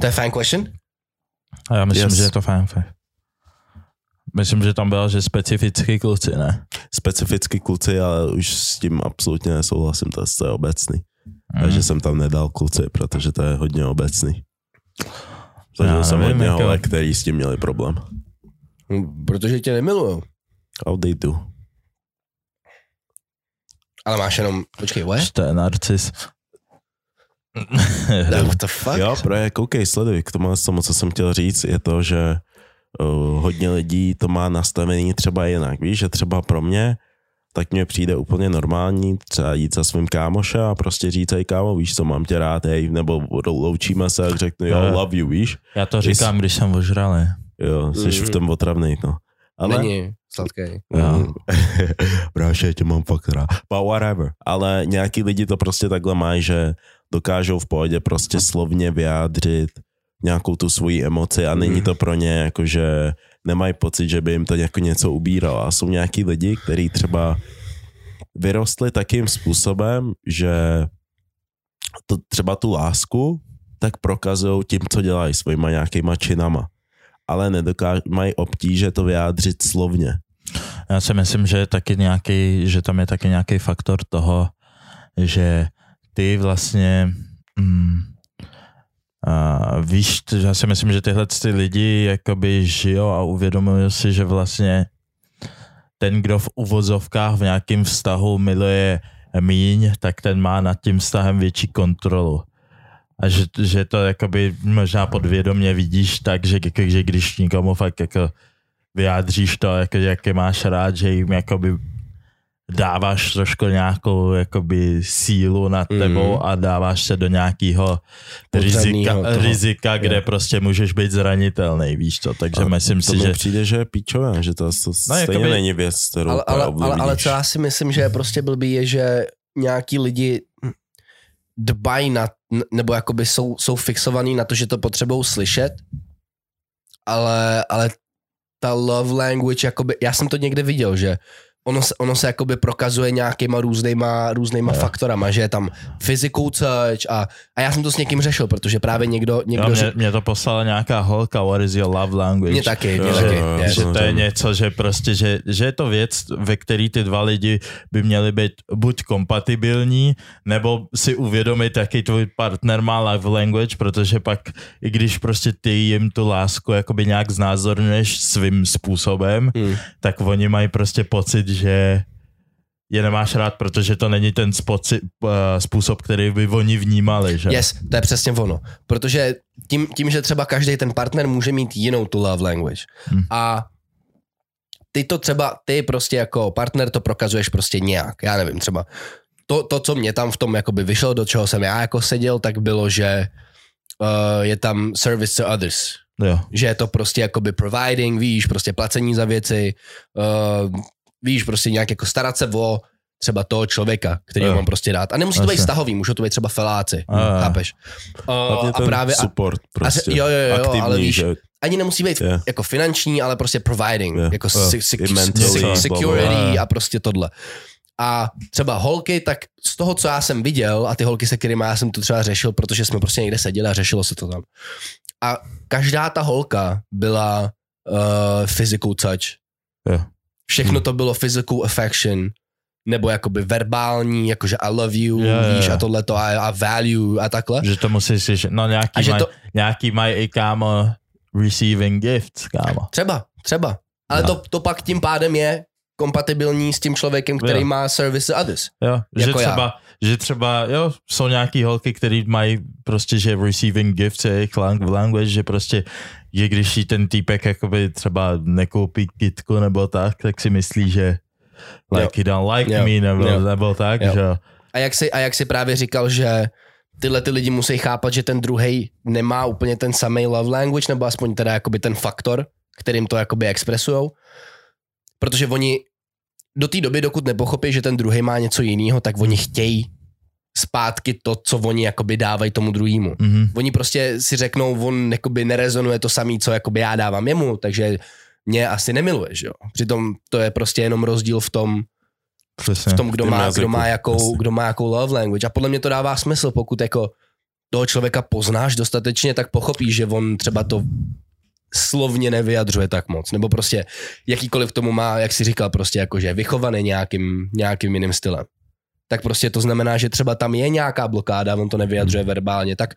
To je fan question? A já myslím, Yes. že je to fajn. fajn. Myslím, že tam bylo, že specificky kluci, ne? Specificky kluci, ale už s tím absolutně nesouhlasím, to je- to je obecný. Mm. Takže jsem tam nedal kluci, protože to je hodně obecný. Zažil Já jsem nevím, hodně holek, který s tím měli problém. Protože tě nemilujou. How they do. Ale máš jenom, počkej, what? Je narcis. What the fuck? Jo, právě koukej, sleduj, k tomu, tomu, co jsem chtěl říct, je to, že uh, hodně lidí to má nastavený třeba jinak. Víš, že třeba pro mě, tak mně přijde úplně normální třeba jít za svým kámošem a prostě říct, hej kámo, víš co, mám tě rád, hej, nebo loučíme se a řeknu, jo, love you, víš? Já to říkám, když jsem ožralý. Jo, jsi Mhm. v tom otravný, no. Ale, Není sladký. Jo. Bráše, já tě mám fakt rád. But whatever. Ale nějaký lidi to prostě takhle mají, že dokážou v pohodě prostě slovně vyjádřit nějakou tu svoji emoci a není Mhm. to pro ně jako, že nemají pocit, že by jim to jako něco ubíralo. A jsou nějaký lidi, kteří třeba vyrostli takým způsobem, že to třeba tu lásku tak prokazují tím, co dělají svýma nějakýma činama. Ale nedokáž, mají obtíže to vyjádřit slovně. Já si myslím, že taky nějaký, že tam je taky nějaký faktor toho, že ty vlastně mm, a víš, já si myslím, že tyhle ty lidi jakoby žijou a uvědomují si, že vlastně ten, kdo v uvozovkách v nějakém vztahu miluje míň, tak ten má nad tím vztahem větší kontrolu. A že, že to jakoby možná podvědomě vidíš tak, že, že když nikomu fakt jako vyjádříš to, jako, jak je máš rád, že jim jakoby dáváš trošku nějakou jakoby sílu nad Mhm. tebou a dáváš se do nějakého rizika, toho. rizika, kde Jo. prostě můžeš být zranitelný, víš to, takže A myslím to si, že přijde, že je píčové, že to, to No, stejně jakoby- není věc, kterou ale, ale, ale, ale co já si myslím, že je prostě blbý, je, že nějaký lidi dbají na, nebo jakoby jsou, jsou fixovaný na to, že to potřebují slyšet, ale, ale ta love language, jakoby, já jsem to někde viděl, že ono se, ono se jakoby prokazuje nějakýma různýma, různýma faktorama, že je tam physical touch a, a já jsem to s někým řešil, protože právě někdo, někdo Jo, mě, mě to poslala nějaká holka, what is your love language? mě taky, mě Jo, taky. jo, jo, že to je něco, že prostě, že, že je to věc, ve který ty dva lidi by měli být buď kompatibilní, nebo si uvědomit, jaký tvůj partner má love language, protože pak, i když prostě ty jim tu lásku jakoby nějak znázorňuješ svým způsobem, Hmm. tak oni mají prostě pocit, že je nemáš rád, protože to není ten spoci, uh, způsob, který by oni vnímali, že? Yes, to je přesně ono. Protože tím, tím že třeba každý ten partner může mít jinou tu love language. Hmm. A ty to třeba, ty prostě jako partner to prokazuješ prostě nějak. Já nevím, třeba to, to co mě tam v tom jakoby vyšlo, do čeho jsem já jako seděl, tak bylo, že uh, je tam service to others. Jo. Že je to prostě jakoby providing, víš, prostě placení za věci, uh, víš, prostě nějak jako starat se o třeba toho člověka, který Jo. mám prostě rád. A nemusí to být vztahový, můžou to být třeba feláci, jo. chápeš? Uh, a ten právě, a, support prostě. jo, jo, jo, aktivní, ale víš, že ani nemusí být Je. jako finanční, ale prostě providing, Je. jako si, si, I mentally, security a prostě tohle. A třeba holky, tak z toho, co já jsem viděl, a ty holky, se kterými já jsem to třeba řešil, protože jsme prostě někde seděli a řešilo se to tam. A každá ta holka byla uh, physical touch. Jo. Všechno to bylo physical affection, nebo jakoby verbální, jakože I love you, Jo, jo, víš, a tohleto, a, a value a takhle. Že to musíš si, no nějaký, A že maj, to, nějaký mají i kámo receiving gifts, kámo. Třeba, třeba. Ale No. to, to pak tím pádem je kompatibilní s tím člověkem, který Jo. má service others. Jo, že Jako já. třeba, že třeba, jo, jsou nějaký holky, který mají prostě, že receiving gifts je jejich language, že prostě, že když jí ten týpek jakoby třeba nekoupí kitku nebo tak, tak si myslí, že like he don't like Jo. me nebo, Jo. nebo tak, Jo. že jo. A jak si, a jak si právě říkal, že tyhle ty lidi musí chápat, že ten druhý nemá úplně ten samý love language, nebo aspoň teda jakoby ten faktor, kterým to jakoby expresujou. Protože oni do té doby, dokud nepochopí, že ten druhý má něco jiného, tak oni chtějí zpátky to, co oni jakoby dávají tomu druhému. Mhm. Oni prostě si řeknou, on jakoby nerezonuje to samý, co jakoby já dávám jemu, takže mě asi nemiluje, že jo. Přitom to je prostě jenom rozdíl v tom, Přesně. v tom, kdo v má, jazyku, kdo, má jakou, kdo má jakou love language. A podle mě to dává smysl, pokud jako toho člověka poznáš dostatečně, tak pochopíš, že on třeba to slovně nevyjadřuje tak moc. Nebo prostě jakýkoliv tomu má, jak si říkal, prostě jako, že je vychovaný nějakým, nějakým jiným stylem. Tak prostě to znamená, že třeba tam je nějaká blokáda, on to nevyjadřuje verbálně, tak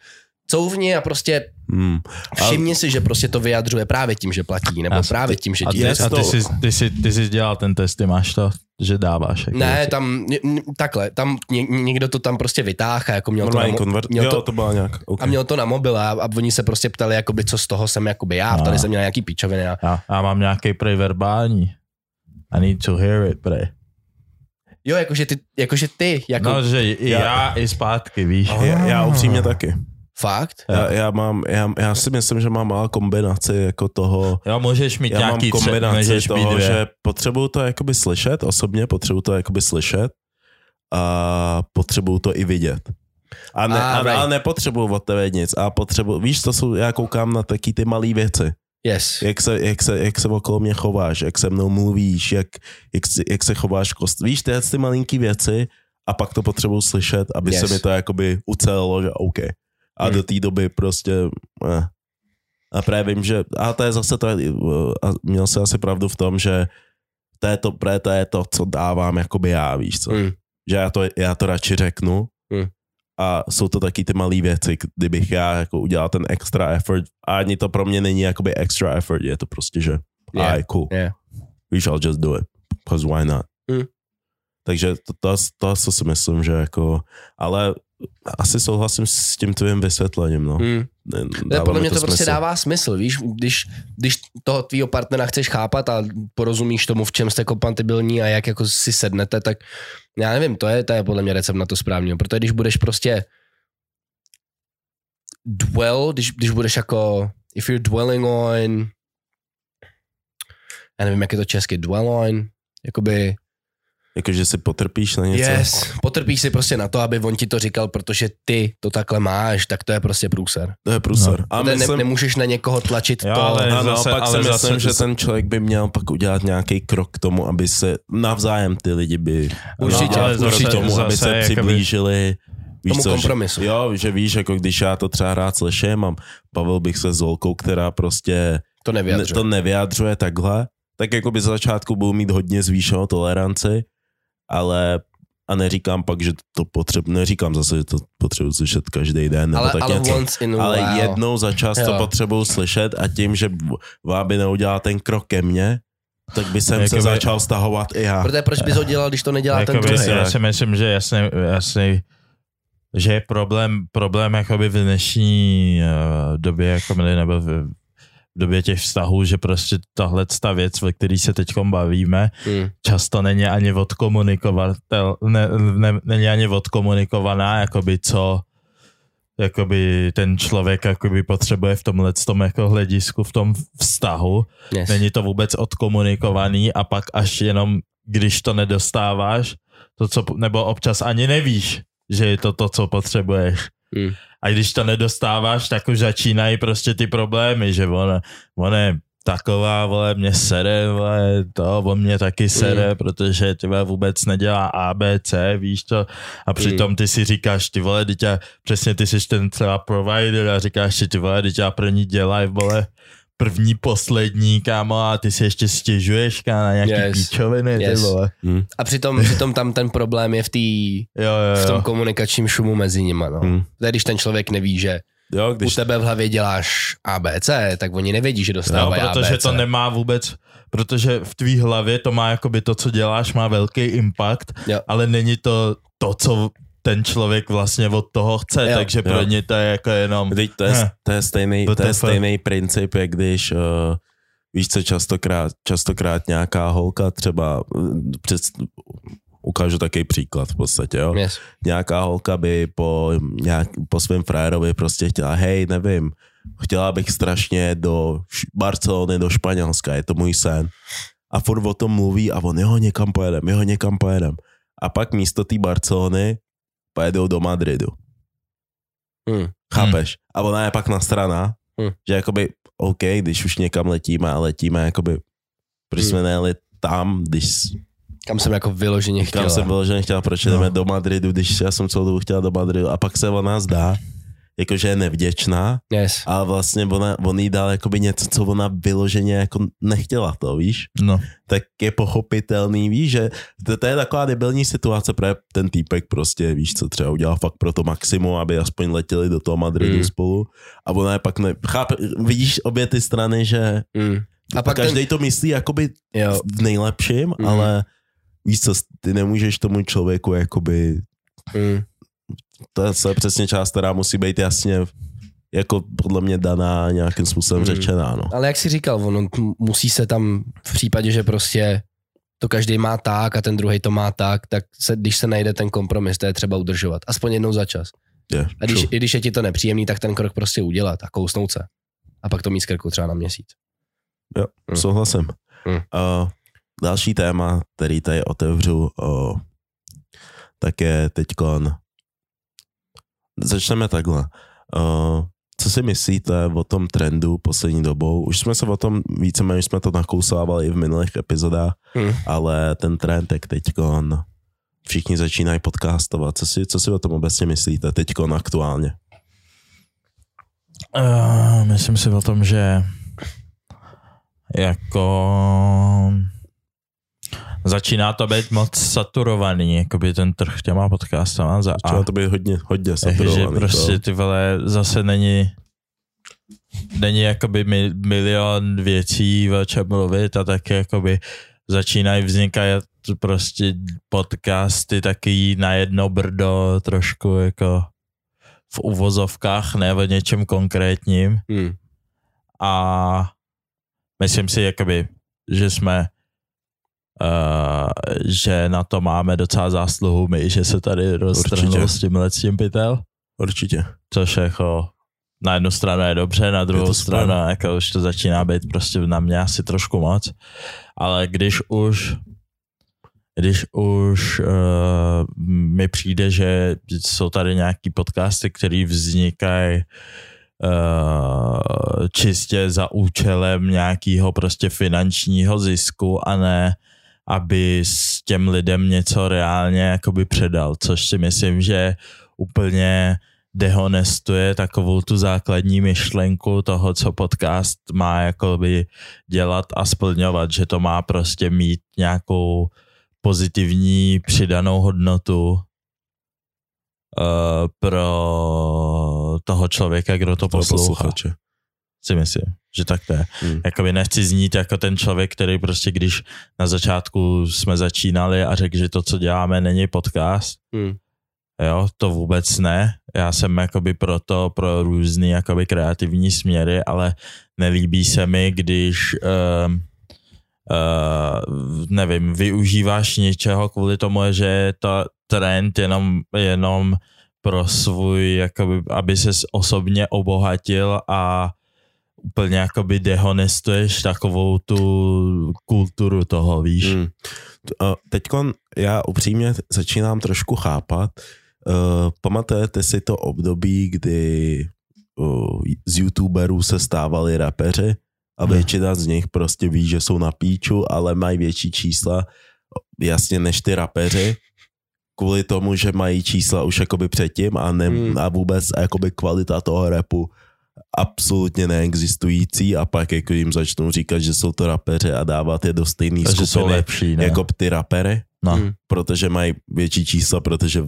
couvni a prostě Hmm. A všimni si, že prostě to vyjadřuje právě tím, že platí, nebo Já- právě tím, že A ti ty, a ty, jsi, ty, jsi, ty jsi dělal ten test, ty máš to, že dáváš. Jako Ne, věci. tam takhle, tam ně, někdo to tam prostě vytáhl a jako měl to, na, konvert. měl Jo, to, to byla nějak. a Okay. měl to na mobil a, a oni se prostě ptali, jakoby, co z toho jsem jakoby já, ptali A. se mě na nějaký píčoviny. A, Já, já mám nějaký prej verbální. I need to hear it, prej. Jo, jakože ty, jakože ty, jako no, že i já, Já- i zpátky, víš. Já, já upřímně taky. fakt? Já, já, mám, já, já si myslím, že mám malá kombinaci jako toho, Jo, můžeš mít já mám nějaký tři, kombinaci můžeš mít toho, dvě. že potřebuju to jakoby slyšet, osobně potřebuju to jakoby slyšet a potřebuju to i vidět. A, ne, Ah, a, right. a nepotřebuju od tebe nic. A potřebuju, víš, to jsou, já koukám na taky ty malé věci. Yes. Jak se, jak, se, jak se okolo mě chováš, jak se mnou mluvíš, jak, jak, jak se chováš kost. Víš, tyhle ty malinký věci a pak to potřebuju slyšet, aby Yes. se mi to jakoby ucelilo, že OK. A Hmm. do té doby prostě... Eh. A právě vím, že... A to je zase to, eh, a měl jsem asi pravdu v tom, že to je to, právě to je to, co dávám jakoby já, víš co. Mm. Že já to, já to radši řeknu Hmm. A jsou to taky ty malé věci, kdybych já jako udělal ten extra effort a ani to pro mě není jakoby extra effort, je to prostě, že Yeah. yeah. cool, Yeah. víš, I'll just do it, because why not. Hmm. Takže to, to, to, to si myslím, že jako, ale asi souhlasím s tím tvým vysvětlením, no. Mm. Ne- podle mě to, prostě smysl. dává smysl, víš, když, když toho tvýho partnera chceš chápat a porozumíš tomu, v čem jste kompatibilní a jak jako si sednete, tak já nevím, to je, to je podle mě recept na to správně, protože když budeš prostě dwell, když, když budeš jako, if you're dwelling on, já nevím, jak je to česky, dwell on, jakoby, Jakože si potrpíš na něco? Yes, potrpíš si prostě na to, aby on ti to říkal, protože ty to takhle máš, tak to je prostě průser. To je průsor. No. A ne, myslím, nemůžeš na někoho tlačit Jo, to. ale- a zase- naopak si ale myslím, zase- že ten člověk by měl pak udělat nějaký krok k tomu, aby se navzájem ty lidi by Určitě, udělat ale zase- tomu, aby zase se jakoby- přiblížili. Víš Tomu co, že- kompromisu. Jo, že víš, jako když já to třeba rád slyším a bavil bych se s Zolkou, která prostě To ne, nevyjadřuje. to nevyjadřuje takhle, tak jako by z začátku budu mít hodně zvýšenou toleranci, ale a neříkám pak, že to potřebuji, neříkám zase, že to potřebuji slyšet každý den, nebo ale, tak ale něco. once in a Ale while. jednou za čas to potřebuji slyšet a tím, že Váby neudělal ten krok ke mně, tak by jsem se Jakoby- začal stahovat i já. Protože proč bys ho dělal, když to nedělá ten Jakoby, druhý? já si myslím, že jasně, jasně že je problém, problém jakoby v dnešní uh, době, jako nebo v, v době těch vztahů, že prostě tahle ta věc, ve který se teď bavíme, Hmm. často není ani odkomunikovatel, ne, ne, není ani odkomunikovaná, jakoby co jakoby ten člověk jakoby potřebuje v tomhle tom jako hledisku, v tom vztahu. Yes. Není to vůbec odkomunikovaný a pak až jenom, když to nedostáváš, to, co, nebo občas ani nevíš, že je to to, co potřebuješ. Hmm. A když to nedostáváš, tak už začínají prostě ty problémy, že on, on je taková, vole, mě sere, vole, to, on mě taky sere, mm. protože ty vole vůbec nedělá A, B, C, víš to, a přitom ty si říkáš, ty vole, já, přesně ty jsi ten třeba provider a říkáš si, ty vole, teď já pro ní dělaj, vole, první, poslední, kámo, a ty si ještě stěžuješ, kámo, na nějaký Yes. yes. píčoviny, ty Yes. vole. Hm, A přitom, přitom tam ten problém je v, tý, Jo, jo, v tom jo. komunikačním šumu mezi nima. No. hm. To je, když ten člověk neví, že Jo, u když tebe v hlavě děláš ABC, tak oni nevědí, že No, dostávají protože ABC. to nemá vůbec, protože v tvý hlavě to má jakoby to, co děláš, má velký impact, Jo. ale není to to, co ten člověk vlastně od toho chce, Jo. takže pro Jo. ně to je jako jenom... Teď to je, Hm. to je stejný, to je stejný princip, jak když uh, víš co, častokrát, častokrát nějaká holka třeba, uh, před, ukážu takový příklad v podstatě, jo. Yes. Nějaká holka by po, nějak, po svém frajerovi prostě chtěla, hej, nevím, chtěla bych strašně do Barcelony, do Španělska, je to můj sen. A furt o tom mluví a on, jo, někam pojedem, jo, někam pojedem. A pak místo té Barcelony pojedou do Madridu. Hmm. Chápeš? A ona je pak na strana, Hmm. že jakoby, OK, když už někam letíme a letíme, jakoby, proč Hmm. jsme nejeli tam, když Kam jsem jako vyloženě chtěl. kam jsem byl, že nechtěl, proč jdeme do Madridu, když já jsem celou dobu chtěl do Madridu a pak se ona zdá, jakože je nevděčná, Yes. ale vlastně ona, on jí dal jakoby něco, co ona vyloženě jako nechtěla to, víš? No, tak je pochopitelný, víš, že to, to je taková debilní situace, protože ten týpek prostě, víš co, třeba udělal fakt pro to maximum, aby aspoň letěli do toho Madridu Mm. mm. spolu a ona je pak ne, chápe, vidíš obě ty strany, že Hmm. A pak každý ten, to myslí jakoby jo, v nejlepším, Mm. mm. ale víš co, ty nemůžeš tomu člověku jakoby, hmm. To je, přesně část, která musí být jasně jako podle mě daná nějakým způsobem Mm. mm. řečená, no. Ale jak jsi říkal, ono musí se tam v případě, že prostě to každý má tak a ten druhý to má tak, tak se, když se najde ten kompromis, to je třeba udržovat. Aspoň jednou za čas. Je, A když, true. i když je ti to nepříjemný, tak ten krok prostě udělat a kousnout se. A pak to mít z krku třeba na měsíc. Jo, Mm. souhlasím. Mm. Uh, další téma, který tady otevřu, uh, tak je teďkon... Začneme takhle. Uh, co si myslíte o tom trendu poslední dobou? Už jsme se o tom víceméně jsme to nakousávali i v minulých epizodách, Hmm. ale ten trend, jak teďkon všichni začínají podcastovat. Co si, co si o tom obecně myslíte teďkon aktuálně? Uh, myslím si o tom, že jako začíná to být moc saturovaný, jakoby ten trh těma podcastama za A. Začíná to být hodně, hodně Takže saturovaný. prostě to. ty vole, zase není není jakoby mi, milion věcí, o čem mluvit a taky jakoby začínají vznikat prostě podcasty taky na jedno brdo trošku jako v uvozovkách, ne o něčem konkrétním Hmm. a myslím si jakoby, že jsme že na to máme docela zásluhu my, že se tady roztrhnul s tímhle s tím pytel. Určitě. což jako na jednu stranu je dobře, na druhou stranu jako už to začíná být prostě na mě asi trošku moc, ale když už když už uh, mi přijde, že jsou tady nějaký podcasty, které vznikají uh, čistě za účelem nějakého prostě finančního zisku a ne aby s těm lidem něco reálně jakoby předal, což si myslím, že úplně dehonestuje takovou tu základní myšlenku toho, co podcast má jakoby dělat a splňovat, že to má prostě mít nějakou pozitivní přidanou hodnotu uh, pro toho člověka, kdo to poslouchá. Si myslím, že tak to je. Hmm. Jakoby nechci znít jako ten člověk, který prostě, když na začátku jsme začínali a řekl, že to, co děláme, není podcast, Hmm. Jo, to vůbec ne. Já jsem jakoby proto pro různý jakoby kreativní směry, ale nelíbí se mi, když uh, uh, nevím, využíváš něčeho kvůli tomu, že je to trend jenom, jenom pro svůj, jakoby, aby se osobně obohatil a úplně jakoby dehonestuješ takovou tu kulturu toho, víš. Hmm. Teď já upřímně začínám trošku chápat, Uh, pamatujete si to období, kdy uh, z youtuberů se stávali rapeři a většina z nich prostě ví, že jsou na píču, ale mají větší čísla jasně než ty rapeři kvůli tomu, že mají čísla už jakoby předtím a, ne, hmm. a vůbec jakoby kvalita toho repu absolutně neexistující a pak jako jim začnou říkat, že jsou to rapeři a dávat je do stejné skupiny jsou lepší, ne? jako ty rapery, No. hmm. protože mají větší čísla, protože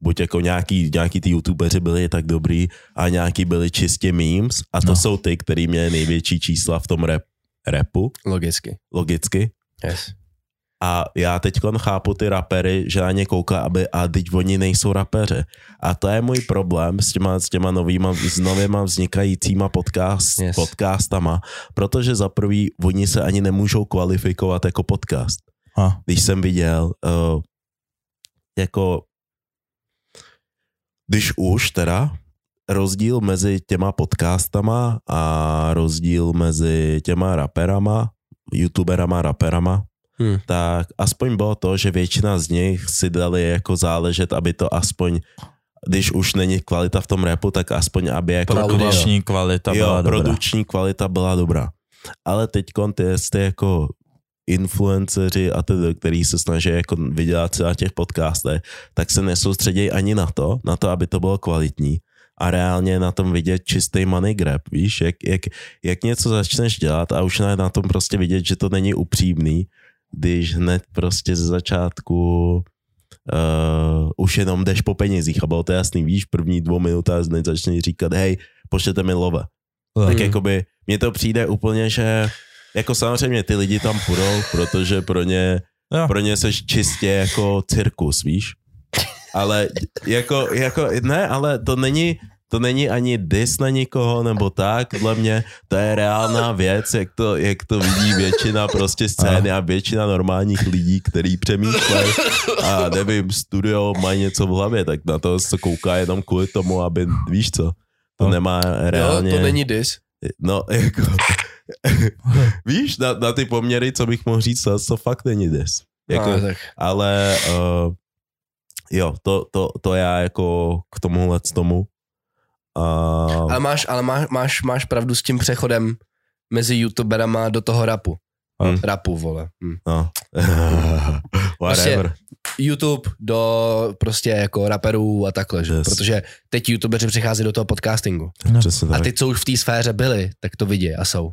buď jako nějaký, nějaký ty youtubeři byli tak dobrý a nějaký byli čistě memes a to no. jsou ty, který měli největší čísla v tom rap, rapu. Logicky. Logicky. Yes. A já teď chápu ty rapery, že na ně kouká, aby, a teď oni nejsou rapeři. A to je můj problém s těma, s těma novýma, s novýma vznikajícíma podcast, yes. podcastama, protože za prvý oni se ani nemůžou kvalifikovat jako podcast. A. Když jsem viděl, uh, jako když už teda rozdíl mezi těma podcastama a rozdíl mezi těma raperama, youtuberama, raperama, hmm. tak aspoň bylo to, že většina z nich si dali jako záležet, aby to aspoň když už není kvalita v tom repu, tak aspoň aby jako... Produkční kvalita jo, byla dobrá. produkční kvalita byla dobrá. Ale teď ty jste jako influenceři a tedy, který se snaží jako vydělat se na těch podcastech, tak se nesoustředí ani na to, na to, aby to bylo kvalitní a reálně na tom vidět čistý money grab, víš, jak, jak, jak něco začneš dělat a už na, na tom prostě vidět, že to není upřímný, když hned prostě ze začátku uh, už jenom jdeš po penězích a bylo to jasný, víš, první dvou minutách hned začneš říkat, hej, pošlete mi love. Hmm. Tak jakoby, mně to přijde úplně, že jako samozřejmě ty lidi tam půjdou, protože pro ně, jo. pro ně seš čistě jako cirkus, víš? Ale jako, jako, ne, ale to není, to není ani dis na nikoho nebo tak, podle mě to je reálná věc, jak to, jak to vidí většina prostě scény a většina normálních lidí, který přemýšlejí a nevím, studio má něco v hlavě, tak na to se kouká jenom kvůli tomu, aby, víš co, to no. nemá reálně... Jo, to není dis. No, jako... Víš, na, na ty poměry, co bych mohl říct, to, to fakt není des. Jako, no, tak. Ale uh, jo, to, to, to já jako k tomuhle tomu. Uh, ale máš, ale máš, máš, máš pravdu s tím přechodem mezi youtuberama do toho rapu. Hmm. Rapu, vole. Hmm. No. Prostě YouTube do prostě jako raperů a takhle, že? Yes. Protože teď youtubeři přichází do toho podcastingu. No. A ty, co už v té sféře byli, tak to vidí a jsou.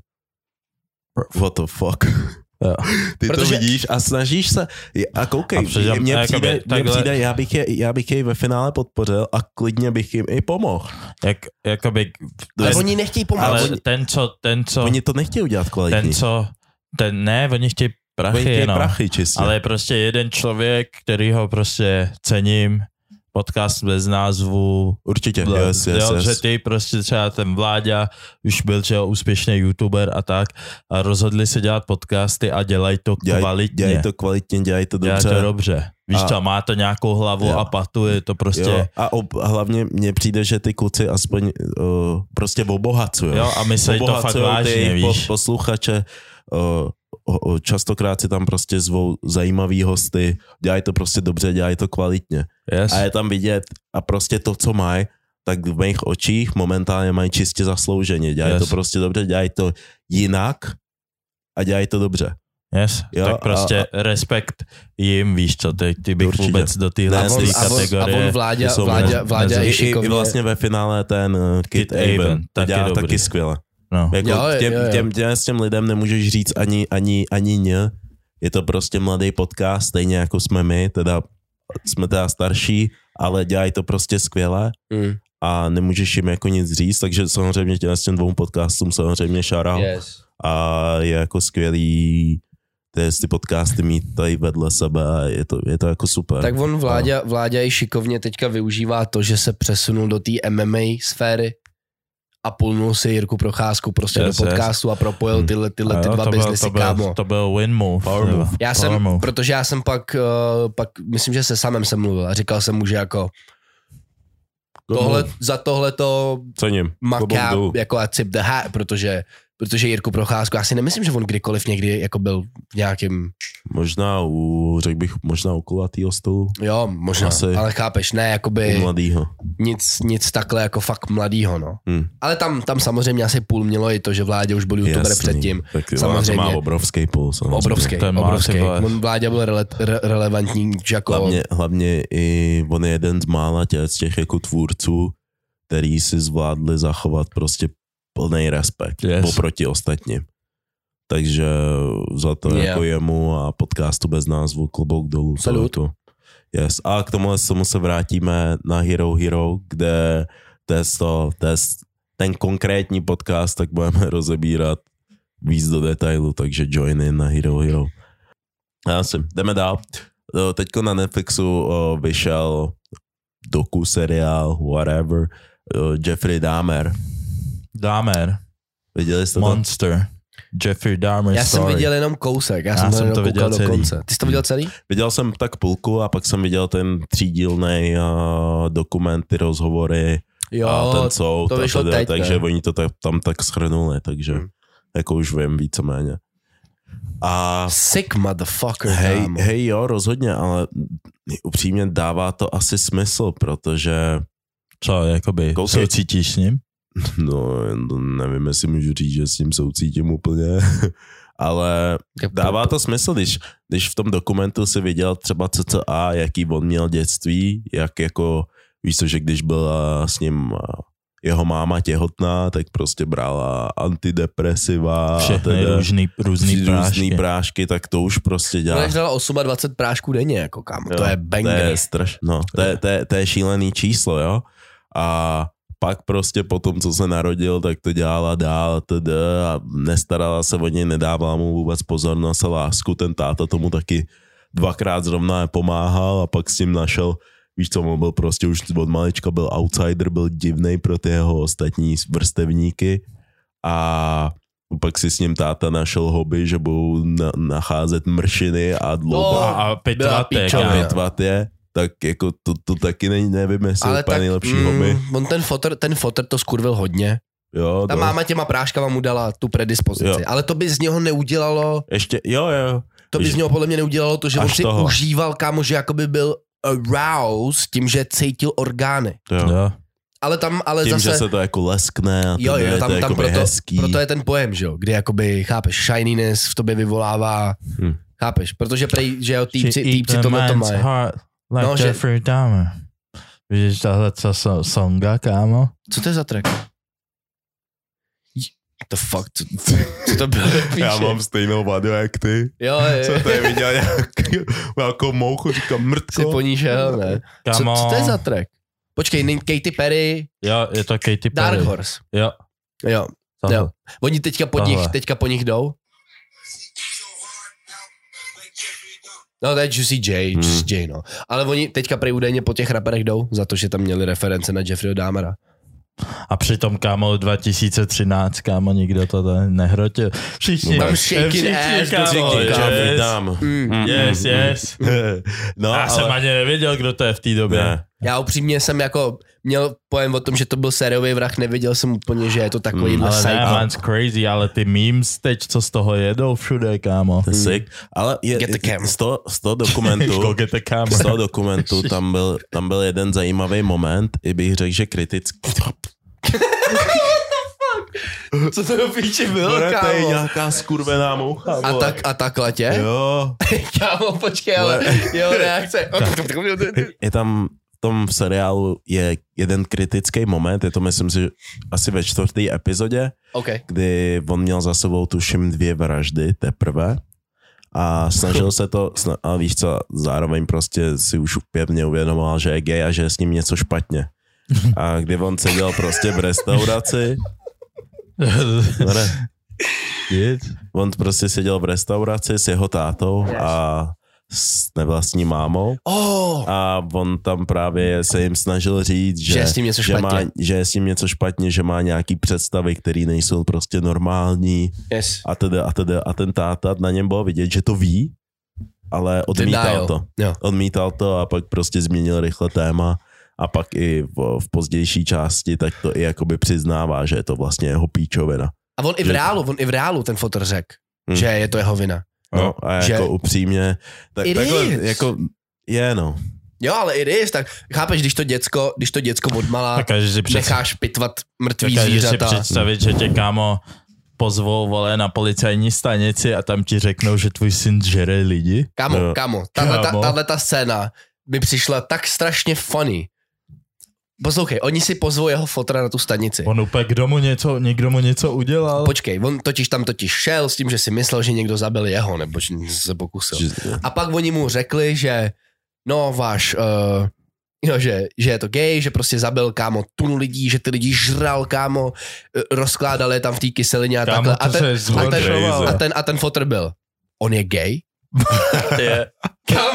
What the fuck? Jo. Ty Protože... to vidíš a snažíš se a koukej, a přijde, mně, přijde, mně přijde, já bych, je, já bych jej ve finále podpořil a klidně bych jim i pomohl. Jak, jakoby, ale ten, oni nechtějí pomoct. Ale oni, ten, co, ten, co... Oni to nechtějí udělat kvalitní. Ten, co... Ten, ne, oni chtějí prachy oni chtějí jenom. prachy čistě. Ale je prostě jeden člověk, který ho prostě cením, podcast bez názvu. Určitě, Bl- yes, yes, jo, yes. Že ty prostě třeba ten Vláďa už byl třeba úspěšný youtuber a tak a rozhodli se dělat podcasty a dělají to dělaj, kvalitně. Dělají to kvalitně, dělají to dobře. Dělají to dobře. Víš a, co, má to nějakou hlavu jo. a patu, je to prostě... Jo, a, ob, hlavně mně přijde, že ty kluci aspoň uh, prostě obohacují. Jo, a myslí to fakt vážně, ty víš. Po, posluchače uh, častokrát si tam prostě zvou zajímavý hosty, dělají to prostě dobře, dělají to kvalitně. Yes. A je tam vidět a prostě to, co mají, tak v mých očích momentálně mají čistě zaslouženě. Dělají Yes. to prostě dobře, dělají to jinak a dělají to dobře. Yes, Jo, tak prostě a- respekt jim, víš co, ty, ty bych Určitě. vůbec do téhle on- a on- A on, a kategorie. on Vláďa, jsou Vláďa, mezi- Vláďa mezi- i I, i, vlastně ve finále ten uh, Kid, Kid Aben, taky dělá dobrý. taky skvěle. No. Jako Jo, jo, těm, jo, jo. Těm, těm, těm lidem nemůžeš říct ani, ani, ani ně. Je to prostě mladý podcast, stejně jako jsme my, teda jsme teda starší, ale dělají to prostě skvěle Mm. a nemůžeš jim jako nic říct, takže samozřejmě těm, těm dvou podcastům samozřejmě shoutout Yes. a je jako skvělý ty, ty podcasty mít tady vedle sebe a je to, je to jako super. Tak on Vláďa, Vláďa i šikovně teďka využívá to, že se přesunul do té MMA sféry a pulnul si Jirku Procházku prostě Yes, do podcastu a propojil Hmm. tyhle, tyhle A ty jo, dva to byl, biznesy, to byl, kámo. To byl win move. Power move. Já power jsem, move. protože já jsem pak, uh, pak, myslím, že se samem jsem mluvil a říkal jsem mu, že jako tohle, za tohle to Cením. maká jako a tip the hat, protože, protože Jirku Procházku, já si nemyslím, že on kdykoliv někdy jako byl v nějakým, Možná u, řekl bych, možná u kulatýho stolu. jo, možná, Asi. ale chápeš, ne, U jakoby mladýho. nic, nic takhle jako fakt mladýho, no. Hm. Ale tam, tam samozřejmě asi půl mělo i to, že Vládě už byl youtuber předtím. Tak samozřejmě. samozřejmě. má obrovský puls. samozřejmě. Obrovský, To je má, obrovský. On Vládě byl rele, re, relevantní, že jako... Hlavně, hlavně i on je jeden z mála těch, z těch jako tvůrců, který si zvládli zachovat prostě plný respekt Yes. oproti ostatním. Takže za to Yeah. jako jemu a podcastu bez názvu klobouk dolů. Salut. Jako, yes. A k tomu se vrátíme na Hero Hero, kde to je to, je ten konkrétní podcast, tak budeme rozebírat víc do detailu, takže join in na Hero Hero. Já si, jdeme dál. Eh, Teďko na Netflixu vyšel doku seriál, whatever, Jeffrey Dahmer. Dahmer, Viděli jste to? Monster, Jeffrey Dahmer Já jsem story. viděl jenom kousek, já, Já jsem, jsem to to viděl do celý. konce. Ty jsi to viděl celý? Viděl jsem tak půlku a pak jsem viděl ten třídílný uh, dokument, ty rozhovory Jo, a ten soud. to vyšlo teda, teď, takže ne? oni to tak, tam tak schrnuli, takže Hmm. jako už vím víceméně. A sick motherfucker, hej, hej jo, rozhodně, ale upřímně dává to asi smysl, protože Co, jakoby, Koukej. soucítíš s ním? no, nevím, jestli můžu říct, že s tím soucítím úplně, ale Dává to smysl, když, když v tom dokumentu si viděl třeba CCA, jaký on měl dětství, jak jako, víš co, že když byla s ním a, jeho máma těhotná, tak prostě brala antidepresiva, Všechny teda různý, různý různý prášky. prášky, tak to už prostě dělá. Ona dala 28 prášků denně, jako kámo, to Jo, je To banger. je, straš, no, to, je, to, je, to je šílený číslo, jo. A pak prostě po tom, co se narodil, tak to dělala dál td. a nestarala se o něj, nedávala mu vůbec pozornost a lásku. Ten táta tomu taky dvakrát zrovna pomáhal a pak s tím našel, víš co, on byl prostě už od malička byl outsider, byl divnej pro ty jeho ostatní vrstevníky a pak si s ním táta našel hobby, že budou na, nacházet mršiny a dlouho No, A, a pitvat je, je, tak jako to, to taky není, nevím, jestli Ale Ale úplně tak, nejlepší mm, hobby. on ten fotr, ten fotr to skurvil hodně. Jo, Ta to, máma těma práškama mu dala tu predispozici, Jo. ale to by z něho neudělalo, Ještě, jo, jo. to by Že- z něho podle mě neudělalo to, že on Až si toho. užíval, kámo, že jakoby byl aroused tím, že cítil orgány. jo. Jo. Ale tam, ale Tím, zase... že se to jako leskne a Jo, jo, je tam, to tam jakoby proto, hezký. proto je ten pojem, že jo, kdy jakoby, chápeš, shininess v tobě vyvolává, Hm. chápeš, protože prej, že jo, týpci, týpci tohle to mají. Heart like No, že- Jeffrey Dahmer. Vidíš tahle co so- songa, kámo? Co to je za track? What the fuck, co, co to bylo? Já píše? mám stejnou vadu jak ty. Jo, jo, Co to je viděl nějaký velkou mouchu, říkám Jsi mrtko. po ní šel, ne? Co, Kámo. co to je za track? Počkej, není Katy Perry, Jo, je to Katy Perry. Dark Horse. Jo, Jo, tohle. jo. Oni teďka po, Tohle. nich, teďka po nich jdou. No to je Juicy J, Hmm. Juicy J, no. Ale oni teďka prej údajně po těch raperech jdou, za to, že tam měli reference na Jeffreyho Dahmera. A přitom, kámo, 2013, kámo, nikdo to ne- nehrotil. Všichni, Tam shaking všichni, ass do kámo, toho, yes, Yes, yes. no, Já jsem ale, ani nevěděl, kdo to je v té době. ne. Já upřímně jsem jako měl pojem o tom, že to byl sériový vrah, nevěděl jsem úplně, že je to takový Mm, mm, ale ne, man's crazy, ale ty memes teď, co z toho jedou všude, kámo. To je sick. Ale je, Get the cam. z, toho, z toho dokumentu, Go get the camera. z toho dokumentu tam byl, tam byl jeden zajímavý moment, i bych řekl, že kritický. Co to do píči bylo, To je kámo? nějaká skurvená moucha. A, tak, a takhle tě? Jo. Kámo, počkej, ale jeho reakce. Je tam tom seriálu je jeden kritický moment, je to myslím si asi ve čtvrté epizodě, OK. kdy on měl za sebou tuším dvě vraždy teprve. A snažil se to, ale víš co, zároveň prostě si už pěvně uvědomoval, že je gay a že je s ním něco špatně. A kdy on seděl prostě v restauraci, no ne, on prostě seděl v restauraci s jeho tátou a s nevlastní mámou Oh, a on tam právě se jim snažil říct, že, Že je s tím něco že, má, špatně. že je s tím něco špatně, že má nějaký představy, které nejsou prostě normální yes. a teda, a teda a ten táta na něm bylo vidět, že to ví, ale odmítal Denial. to. Jo. Odmítal to a pak prostě změnil rychle téma a pak i v, v pozdější části tak to i jakoby přiznává, že je to vlastně jeho píčovina. A on i v Že- reálu, on i v reálu ten fotr řekl, Hm. že je to jeho vina. No a Že- jako upřímně, tak, It takhle is. jako je no. Jo, ale it is, tak chápeš, když to děcko, když to děcko odmala si, necháš pitvat mrtvý dokážeš si zvířata. představit, že tě, kámo, pozvou, vole, na policajní stanici a tam ti řeknou, že tvůj syn žere lidi. Kamo, Jo. kamo, tahle, ta, Kámo. tahle ta scéna mi přišla tak strašně funny. Poslouchej, oni si pozvou jeho fotra na tu stanici. On úplně, kdo mu něco, někdo mu něco udělal. Počkej, on totiž tam totiž šel s tím, že si myslel, že někdo zabil jeho, nebo že se pokusil. A pak oni mu řekli, že no váš, uh, jo, že, že je to gay, že prostě zabil kámo tunu lidí, že ty lidi žral kámo, eh, rozkládali je tam v té kyselině a Kámo, takhle. A ten, a, ten, a, ten, a ten fotr byl, on je gay? je. Kámo,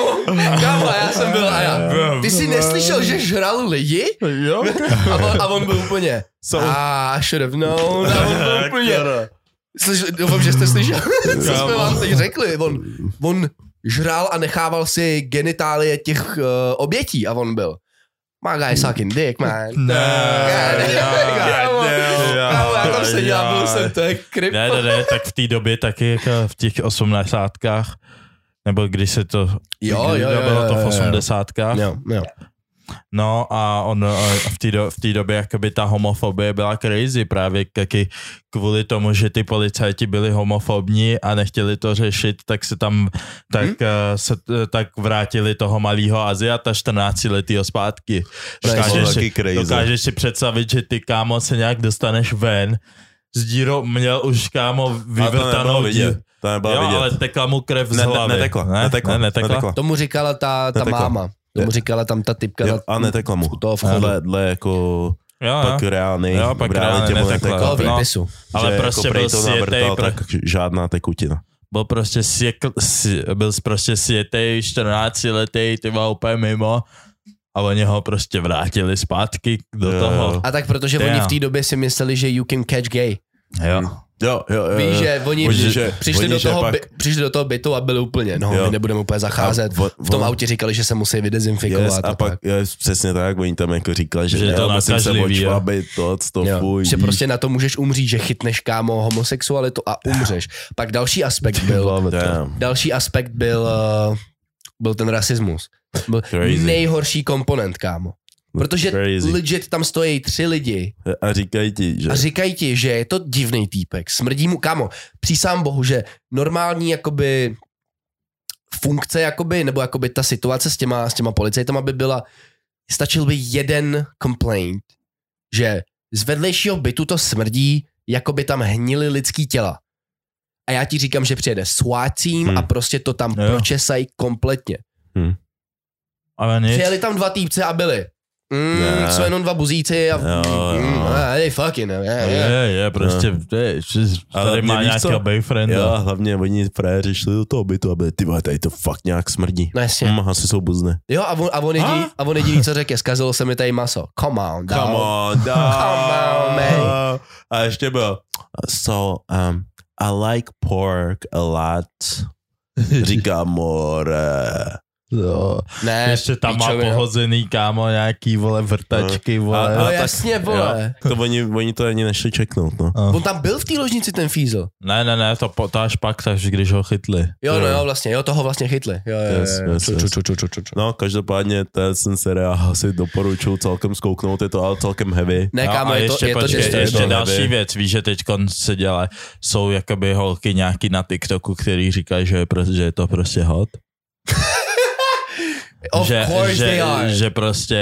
kámo, a já jsem byl a já, ty jsi neslyšel, že žral lidi? Jo? A on, a on byl úplně, So- a should have known, a on byl úplně, Slyš, doufám, že jste slyšeli, co jsme vám teď řekli. On, on žral a nechával si genitálie těch uh, obětí a on byl. My guy sucking dick, man. Ne, kámo, já tam seděl, jo. byl jsem, to je kryp. Ne, ne, ne, tak v té době taky jako v těch osmdesátkách, nebo když se to, Jo, jo, jo, bylo to v osmdesátkách, Jo, jo. no a on v té do, v té době jakoby ta homofobie byla crazy právě taky kvůli tomu, že ty policajti byli homofobní a nechtěli to řešit, tak se tam tak, Hmm? se, eh, tak vrátili toho malého Aziata 14 letýho zpátky. Dokážeš si, dokážeš si představit, že ty kámo se nějak dostaneš ven, s dírou měl už kámo vyvrtanou nebylo vidět. To nebylo Jo, vidět. ale tekla mu krev z Ne- ne- hlavy. netekla, ne? netekla, ne, netekla. netekla. Tomu říkala ta, ta Netekla. máma. Tomu říkala tam ta typka. Jo, na, a netekla mu. toho vchodu. Dle, dle jako Jo, pak reálný, Jo, pak reálně netekla. no. výpisu. Ale že prostě jako byl to světej, pro- tak žádná tekutina. byl prostě svěkl, si, byl prostě světej, 14 letý, ty byl úplně mimo a oni ho prostě vrátili zpátky do Jo, toho. A tak protože Damn. oni v té době si mysleli, že you can catch gay. Jo. Jo, jo, jo. Víš, že oni, Oni, že- přišli, oni, do že toho, pak- by, přišli do toho bytu a byli úplně, no, Jo. my nebudeme úplně zacházet. A vo- v tom vo- autě říkali, že se musí vydezinfikovat. Yes, a pak tak. je, přesně tak, oni tam jako říkali, že, Že je to musím se očvabit, to, to, Jo, fuj, že víš. prostě na to můžeš umřít, že chytneš kámo homosexualitu a umřeš. Pak další aspekt byl, Damn. další aspekt byl, uh, byl ten rasismus. Byl Crazy. nejhorší komponent, kámo. Protože Crazy. legit tam stojí tři lidi A říkají ti, že... a říkají ti, že je to divný týpek, smrdí mu, kámo, přísám bohu, že normální jakoby funkce jakoby, nebo jakoby ta situace s těma, s těma policajtama by byla, stačil by jeden complaint, že z vedlejšího bytu to smrdí, jako by tam hnily lidský těla. A já ti říkám, že přijede SWAT team Hmm. a prostě to tam Jo. pročesají kompletně. Ale nic. Přijeli tam dva týpci a byli. Mm, Ne. jsou jenom dva buzíci a Jo, jo. mm, hey, fucking, yeah, Je, yeah. je, prostě, je, Ale tady má nějakého boyfrienda. Jo, hlavně oni frajeři šli do toho bytu a byli, ty vole, tady to fakt nějak smrdí. No jasně. Hm, asi jsou buzné. Jo, a on, a on, jediný, a on jediný, co řekl, je, zkazilo se mi tady maso. Come on, dog. Come on, dog. Come on, man. A ještě byl, so, um, I like pork a lot. More. Uh, Jo. Ne, Ještě tam má píčovina. pohozený, kámo, nějaký, vole, vrtačky, vole. No tak- jasně, vole. Jo, to oni, oni to ani nešli čeknout, no. On tam byl v té ložnici, ten Fízl. Ne, ne, ne, to, po- to až pak, takže když ho chytli. Jo, no Jo. jo, vlastně, jo, toho vlastně chytli. Jo, jo, Yes, jo, jo. yes, Ču, yes. ču, ču, ču, ču, ču. No, každopádně ten, seriál asi doporučuji celkem zkouknout, je to ale celkem heavy. Ne, No, kámo, a je to, ještě, je to počkej, disturbing. ještě to další nevím. věc, víš, že teď se dělá, jsou jakoby holky nějaký na TikToku, který říkají, že je, prostě, že je to prostě hot. Of že, course že, they are. že prostě,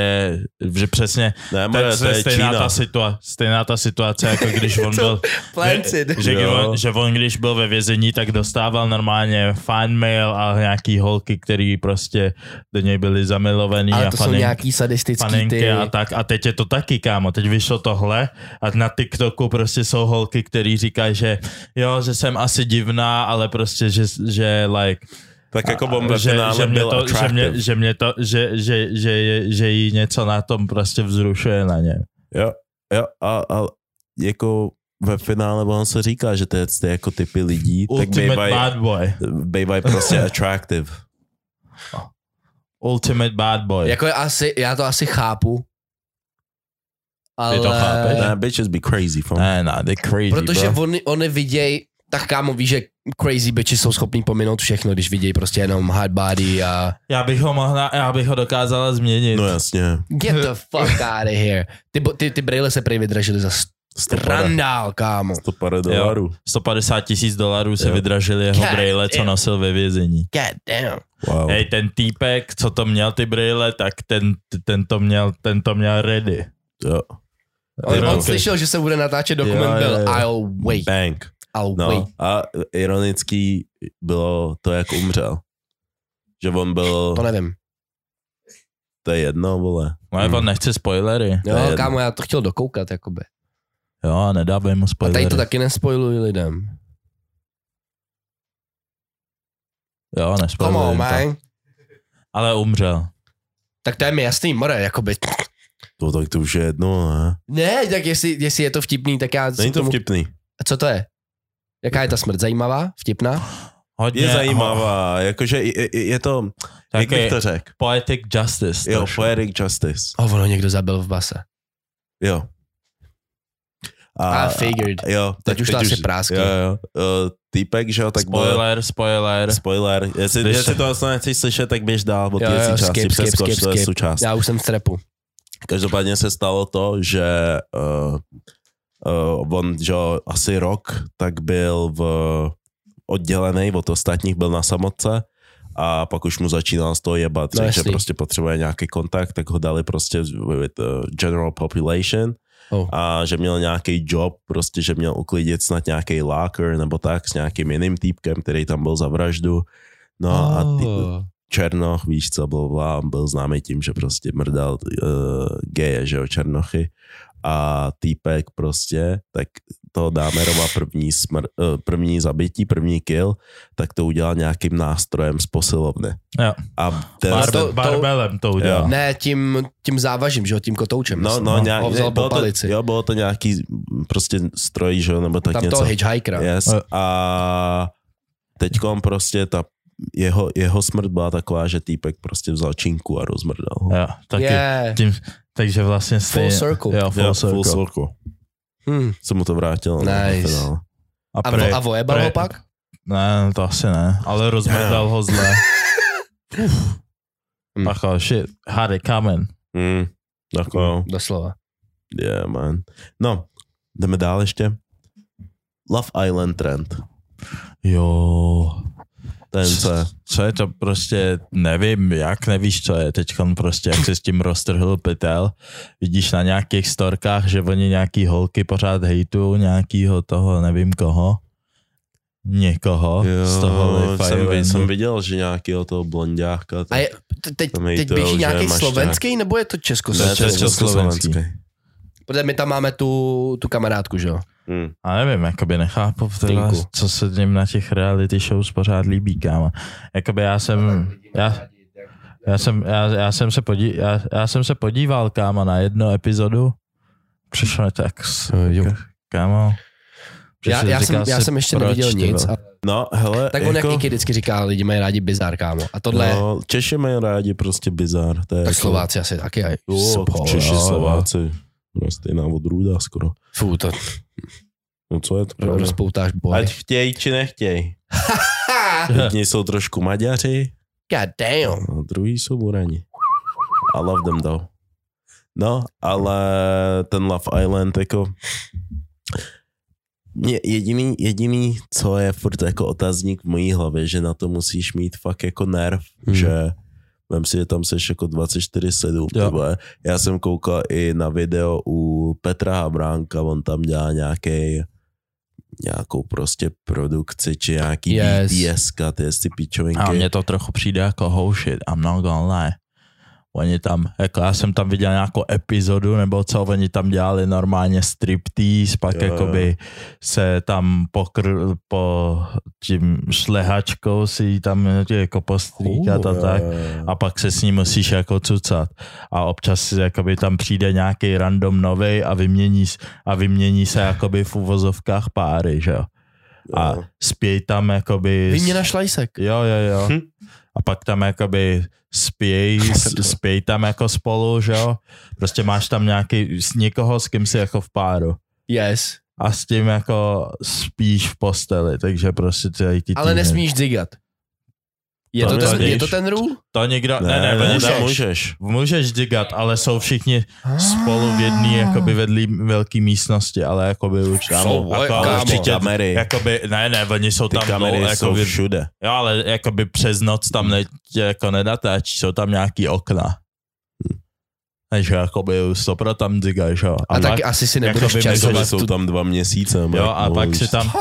že přesně, Ne, to, more, to je stejná Čína. ta, situa, stejná ta situace, jako když on byl, Planted. že, Jo. on, že on když byl ve vězení, tak dostával normálně fan mail a nějaký holky, který prostě do něj byli zamilovaný Ale a to jsou fanin- nějaký sadistický panenky ty... a tak. A teď je to taky, kámo. Teď vyšlo tohle a na TikToku prostě jsou holky, který říkají, že jo, že jsem asi divná, ale prostě, že, že like, Tak jako ve že, finále že, mě byl to, že, mě, že mě to, že, že, že, je- že jí něco na tom prostě vzrušuje na něm. Jo, jo, a, a jako ve finále on se říká, že to je, jako typy lidí, tak Ultimate bývají, bad boy. bývají prostě attractive. Ultimate bad boy. Jako je asi, já to asi chápu. Ale... Ty to chápeš? Nah, bitches be crazy, fam. Ne, ne, they crazy, Protože bro. oni, oni vidějí, tak kámo víš, že crazy bitches jsou schopní pominout všechno, když vidějí prostě jenom hard body a Já bych ho mohla, já bych ho dokázala změnit. No jasně. get the fuck out of here. Ty, ty, ty brýle se prý vydražily za strandál, kámo. 150 dolarů. 150 tisíc dolarů se Jo. vydražili jeho God brejle, co nosil ve vězení. God damn. Wow. Hej, ten týpek, co to měl ty brýle, tak ten, ten, to, měl, ten to měl ready. Jo. On, on slyšel, že se bude natáčet dokument, Jo, jo, byl jo. I'll wait, Bang. No a ironický bylo to, jak umřel. Že on byl, To nevím. to je jedno, vole. No, hmm. on nechce spoilery. Jo, To kámo, já to chtěl dokoukat, jakoby. Jo, nedávej mu A spoilery. tady to taky nespoiluji lidem. Jo, Come nespoilery. on, man. Ale umřel. Tak to je mi jasný, more, jakoby. To tak to už je jedno, ne? Ne, tak jestli, jestli je to vtipný, tak já... Není to tomu- vtipný. A co to je? Jaká je ta smrt? Zajímavá? Vtipná? Hodně, Je zajímavá, jakože je, je, to, jak bych to řekl? poetic justice. Jo, trošku. poetic justice. Oh, ono někdo zabil v base. Jo. I figured. Jo, Teď už to asi prásklo. Jo, jo. Uh, týpek, že jo, tak byl- spoiler, spoiler. Spoiler. Jestli, Když jestli to vlastně nechceš slyšet, tak běž dál Jo, té jo, části. skip, skip, přeskoč skip, to je skip. součást. Já už jsem v strepu. Každopádně se stalo to, že uh, uh, on, že asi rok, tak byl v oddělený od ostatních, byl na samotce a pak už mu začínal z toho jebat, No že prostě potřebuje nějaký kontakt, tak ho dali prostě with uh, general population Oh. a že měl nějaký job, prostě, že měl uklidit snad nějaký locker nebo tak s nějakým jiným týpkem, který tam byl za vraždu. No a ty, Oh. Černoch, víš co, bla, bla, byl známý tím, že prostě mrdal uh, geje, že jo, Černochy. A týpek prostě, tak to Dámerova první, smr, uh, první zabití, první kill, tak to udělal nějakým nástrojem z posilovny. Jo. A ten, Bar, to- to- barbelem to udělal. Ne, tím, tím závažím, že jo, tím kotoučem. no, no, no, nějak, vzal bylo to, palici. jo, bylo to nějaký prostě stroj, že jo, nebo tak Tam něco. toho hitchhikera. Yes. Jo. A teďkom prostě ta jeho, jeho smrt byla taková, že týpek prostě vzal činku a rozmrdal ho. Jo, taky. Yeah. Tím, takže vlastně stejně. circle. Jo, full Jo, circle. full circle. Hmm. Se mu to vrátilo. no, Nice. finále. A, A, prej, vo, a vojebal prej- ho pak? Ne, to asi ne, ale rozmrdal ho zle. Hmm. Pacha, shit, had it coming. Mm, tak jo. Doslova. Yeah, man. No, jdeme dál ještě. Love Island trend. Jo. Ten co je? Co je to prostě, nevím, jak nevíš, co je teď prostě, jak se s tím roztrhl pytel. Vidíš na nějakých storkách, že oni nějaký holky pořád hejtují nějakýho toho, nevím koho. Někoho z toho jsem, jsem viděl, že nějakého toho blondáka. A tak- je, te- teď, teď hejtujou, běží nějaký slovenský, nebo je to Ne, to je československý? československý. československý. Protože my tam máme tu, tu kamarádku, že jo? Hmm. A nevím, jakoby nechápu, teda, co se tím na těch reality shows pořád líbí, kámo. Jakoby já jsem, já, já jsem, já, já jsem se podí, já, já jsem se podíval, kámo, na jednu epizodu. Přišlo mi tak, kámo. Já, já, jsem, já jsem ještě proč, neviděl nic, ale No, hele, Tak on jako, jak vždycky říká, lidi mají rádi bizar, kámo. A tohle je, no, Češi mají rádi prostě bizar. To je tak jako, Slováci asi taky. aj. Jo, Spol, Češi, jo, jo. No, stejná odrůda skoro. Fú, to No co je to? pravda? rozpoutáš boj. Ať chtěj, či nechtěj. Jedni jsou trošku Maďaři, God damn. a druhý jsou Burani. I love them though. No, ale ten Love Island jako mě jediný, jediný, co je furt jako otazník v mojí hlavě, že na to musíš mít fakt jako nerv, hmm. že vem si, že tam seš jako 24-7, Jo. tyhle. Já jsem koukal i na video u Petra Habránka, on tam dělá nějaký nějakou prostě produkci, či nějaký Yes. BTS, ty jestli pičovinky. A mně to trochu přijde jako oh shit, I'm not gonna lie. Oni tam, jako já jsem tam viděl nějakou epizodu, nebo co, oni tam dělali normálně striptease, pak Jo, jo. jakoby se tam pokr, po tím šlehačkou si tam jako postříkat a tak. A pak se s ním musíš jako cucat. A občas si jakoby tam přijde nějaký random novej a vymění, a vymění se jakoby v uvozovkách páry, že jo. A spěj tam jakoby... Výměna šlajsek. Jo, jo, jo. Hm. A pak tam jakoby spěj, s- spěj tam jako spolu, že jo. Prostě máš tam nějaký, s někoho, s kým si jako v páru. Yes. A s tím jako spíš v posteli, takže prostě celý ty Ale nesmíš zigat. Je To to, ten, je to ten rule? To nikdo, ne, Ne, ne, ne, můžeš. můžeš. Můžeš digat, ale jsou všichni spolu v jedné jakoby vedlý velký místnosti, ale jakoby už Jsou, jako, kámo. určitě, kamery, jakoby, ne, ne, oni jsou ty tam kamery dlouho, jsou jakoby, všude. Jo, ale jakoby přes noc tam ne, jako nedatáčí, jsou tam nějaký okna. Takže jakoby stopro tam digaš, jo. A, tak pak, asi si nebudeš časovat jsou tu... tam dva měsíce. jo, a no, pak si tam,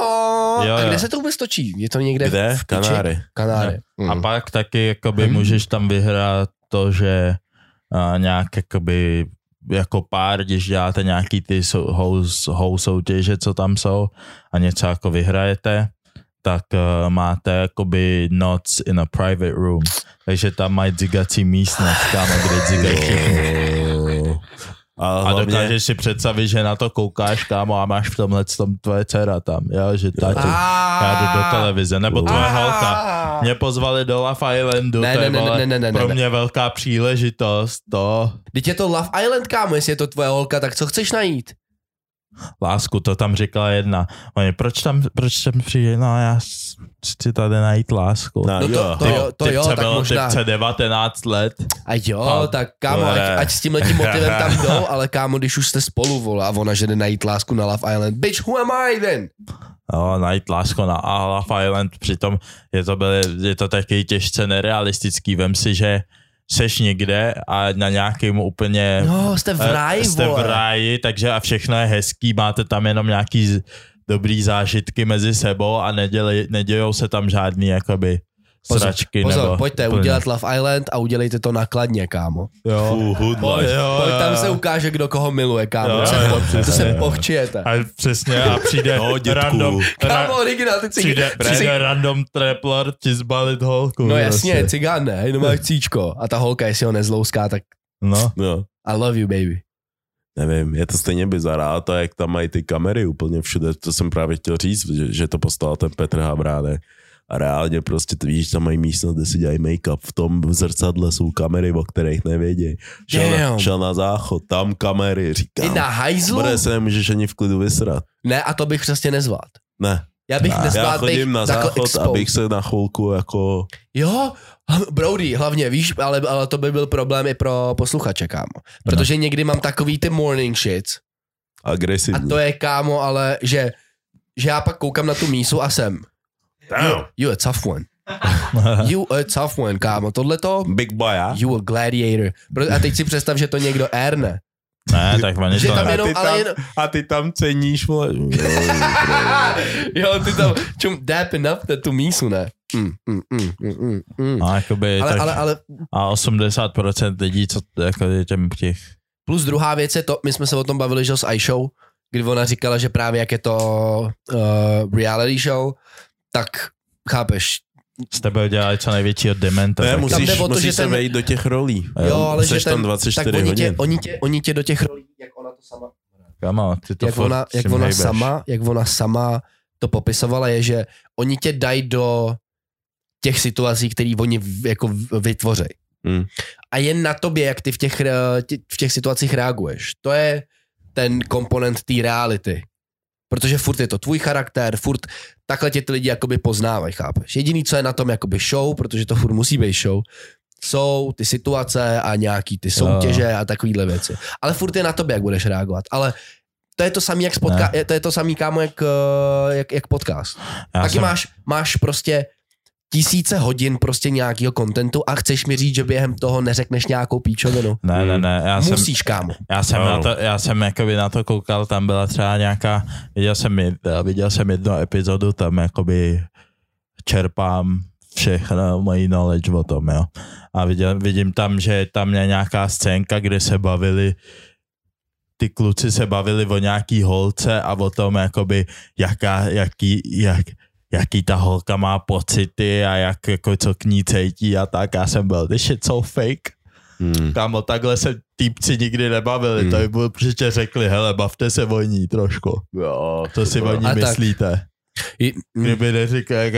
Oh, Jo, a jo. kde se to vůbec točí? Je to někde Kde? v V Kanáry. Kanáry. a Mm. pak taky jakoby Hmm. můžeš tam vyhrát to, že a, nějak jakoby jako pár, když děláte nějaký ty sou- house soutěže, co tam jsou a něco jako vyhrajete, tak uh, máte jakoby noc in a private room. Takže tam mají dzigací místnost, tam, kde dzigají A, A hlavně, dokážeš si představit, že na to koukáš, kámo, a máš v tomhle tom tvoje dcera tam, jo, že tati, já jdu do televize, nebo tvoje holka. Mě pozvali do Love Islandu, Ne, to je ne, ne, vole, ne, ne, ne, pro mě velká příležitost, to, Teď je to Love Island, kámo, jestli je to tvoje holka, tak co chceš najít? Lásku, to tam říkala jedna. Oni, proč tam, proč tam přijde, no já chci tady najít lásku. No, No to, jo. to jo, to jo, tak byl, možná. typce 19 let. A jo, A tak kámo, to ať, ať s tím letím motivem tam jdou, ale kámo, když už jste spolu, vole, a ona, že jde najít lásku na Love Island. Bitch, who am I then? Jo, najít lásku na Love Island, přitom je to, byly, je to taky těžce nerealistický. Vem si, že seš někde a na nějakým úplně... No, jste v eh, ráji, Jste v ráji, takže a všechno je hezký, máte tam jenom nějaký dobrý zážitky mezi sebou a nedělej, nedějou se tam žádný jakoby Pozor, sračky. pozor, nebo pojďte úplně. udělat Love Island a udělejte to nakladně, kámo. Jo. Full hood Pojď, jo, pojď jo, tam jo. se ukáže, kdo koho miluje, kámo. Jo, to se, jo, po- to přesně, se jo. pochčijete. A přesně, a přijde No, dětku. random, Kámo, originál, ty cig... přijde, přijde random trapler ti zbalit holku. No jasně, prostě. cigán ne, jenom máš cíčko. A ta holka, jestli ho nezlouská, tak No, No, I love you, baby. nevím, je to stejně bizará, to jak tam mají ty kamery úplně všude, to jsem právě chtěl říct, že, že to poslal ten Petr Habránek. A reálně prostě ty víš, tam mají místnost, kde si dělají make-up. V tom zrcadle jsou kamery, o kterých nevědí. Šel na, šel na záchod, tam kamery, I říkám. na hajzlu? Bude se nemůžeš ani v klidu vysrat. Ne, a to bych přesně nezvlád. Ne, Já bych Ne. nezvlád, já chodím bych na záchod, exposed. abych se na chvilku jako... Jo, hm, Brody, hlavně, víš, ale, ale to by byl problém i pro posluchače, kámo. Protože někdy mám takový ty morning shits a agresivní. to je, kámo, ale že, že já pak koukám na tu mísu a jsem. You, you a tough one. You a tough one, kámo. Tohle to, Big boy, a? you a gladiator. A teď si představ, že to někdo erne. ne, tak oni Že to tam ne. jenom, ty ale tam- jenom, A ty tam ceníš, vole. jo, ty tam, čum, dapping up tu mísu, ne? Mm, mm, mm, mm, mm, mm. A, jakoby, Ale, tak, ale, ale a 80% lidí, co jako je těm těch Plus druhá věc je to, my jsme se o tom bavili, že s iShow, kdy ona říkala, že právě jak je to uh, reality show, tak chápeš, z tebe dělají co největšího dementa. Ne, musíš, jde o to, musíš že se ten- vejít do těch rolí. jo, ale že ten, tam 24 tak oni hodin. tě, oni, tě, oni tě do těch rolí, jak ona to sama, Kamo, ty to jak ona, jak ona hejbeš. sama, jak ona sama to popisovala, je, že oni tě dají do těch situací, které oni jako v- vytvořejí. Hmm. A je na tobě, jak ty v těch, tě- v těch situacích reaguješ. To je ten komponent té reality. Protože furt je to tvůj charakter, furt takhle tě ty lidi jakoby poznávají, chápeš? Jediný, co je na tom jakoby show, protože to furt musí být show, jsou ty situace a nějaký ty soutěže a takovýhle věci. Ale furt je na tobě, jak budeš reagovat. Ale to je to samý, jak, je- to je to samý, kámo, jak, eh, jak, jak podcast. Já Taky jsem, máš, máš prostě tisíce hodin prostě nějakého kontentu a chceš mi říct, že během toho neřekneš nějakou píčovinu. ne, ne, ne, já jsem, Musíš, kámo. Já jsem, No. na to, já jsem jakoby na to koukal, tam byla třeba nějaká, viděl jsem, viděl jsem jednu epizodu, tam jakoby čerpám všechno mojí knowledge o tom, jo. A viděl, vidím tam, že je tam nějaká scénka, kde se bavili ty kluci se bavili o nějaký holce a o tom, jakoby, jaká, jaký, jak, jaký ta holka má pocity a jak, jako, co k ní cítí a tak. Já jsem byl, this shit so fake. Hmm. Kámo, takhle se týpci nikdy nebavili, Hmm. mm. to by bylo určitě řekli, hele, bavte se o ní trošku. Jo, Co si o ní A tak- myslíte? I, mm, Kdyby neřekl, jak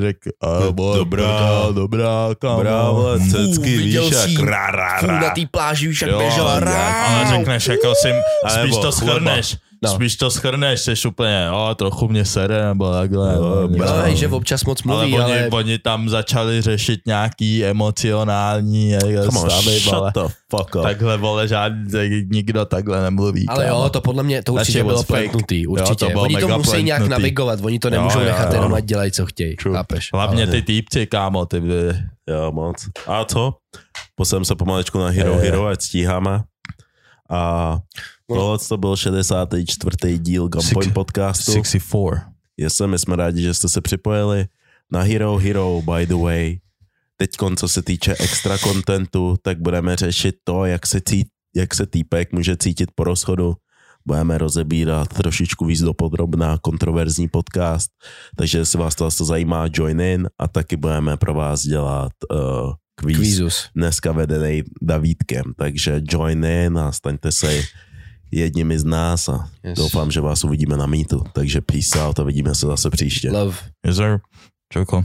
řekl, a, bo, Dobrá. dobrá, dobrá, kámo. Bravo, Hmm. cecky, víš, jsi jak rá, rá, furt na rá. té pláži už jak Jo, běžela. rá. Ale řekneš, jako si, spíš to chleba. No. no. spíš to schrneš, jsi úplně, o, trochu mě sere, nebo takhle. Nebo něco. No, hej, že občas moc ale, mluví, oni, ale, oni tam začali řešit nějaký emocionální Come stavy, vole. the fuck up. Takhle, vole, žádný, nikdo takhle nemluví. ale kámo. jo, to podle mě, to určitě shit bylo fake. plentnutý, Jo, určitě. to bylo Oni to musí nějak plentnutý. navigovat, oni to nemůžou jo, nechat jo. jenom, ať dělají, co chtějí, True. chápeš? Hlavně Ale- ty týpci, kámo, ty by... Jo, moc. A co? Poslem se pomalečku na Hero jo. Hero, ať stíháme. A tohle to byl 64. díl Gunpoint Six- podcastu. 64. Jestli my jsme rádi, že jste se připojili na Hero Hero, by the way. Teď, co se týče extra kontentu, tak budeme řešit to, jak se, cít, jak se týpek může cítit po rozchodu. Budeme rozebírat trošičku víc dopodrobná kontroverzní podcast, takže jestli vás to zajímá, join in a taky budeme pro vás dělat uh, kvíz, Kvízus. dneska vedený Davídkem, takže join in a staňte se jedními z nás a Yes. doufám, že vás uvidíme na mítu. Takže peace out a vidíme se zase příště. Love. Yes, sir. Čoko.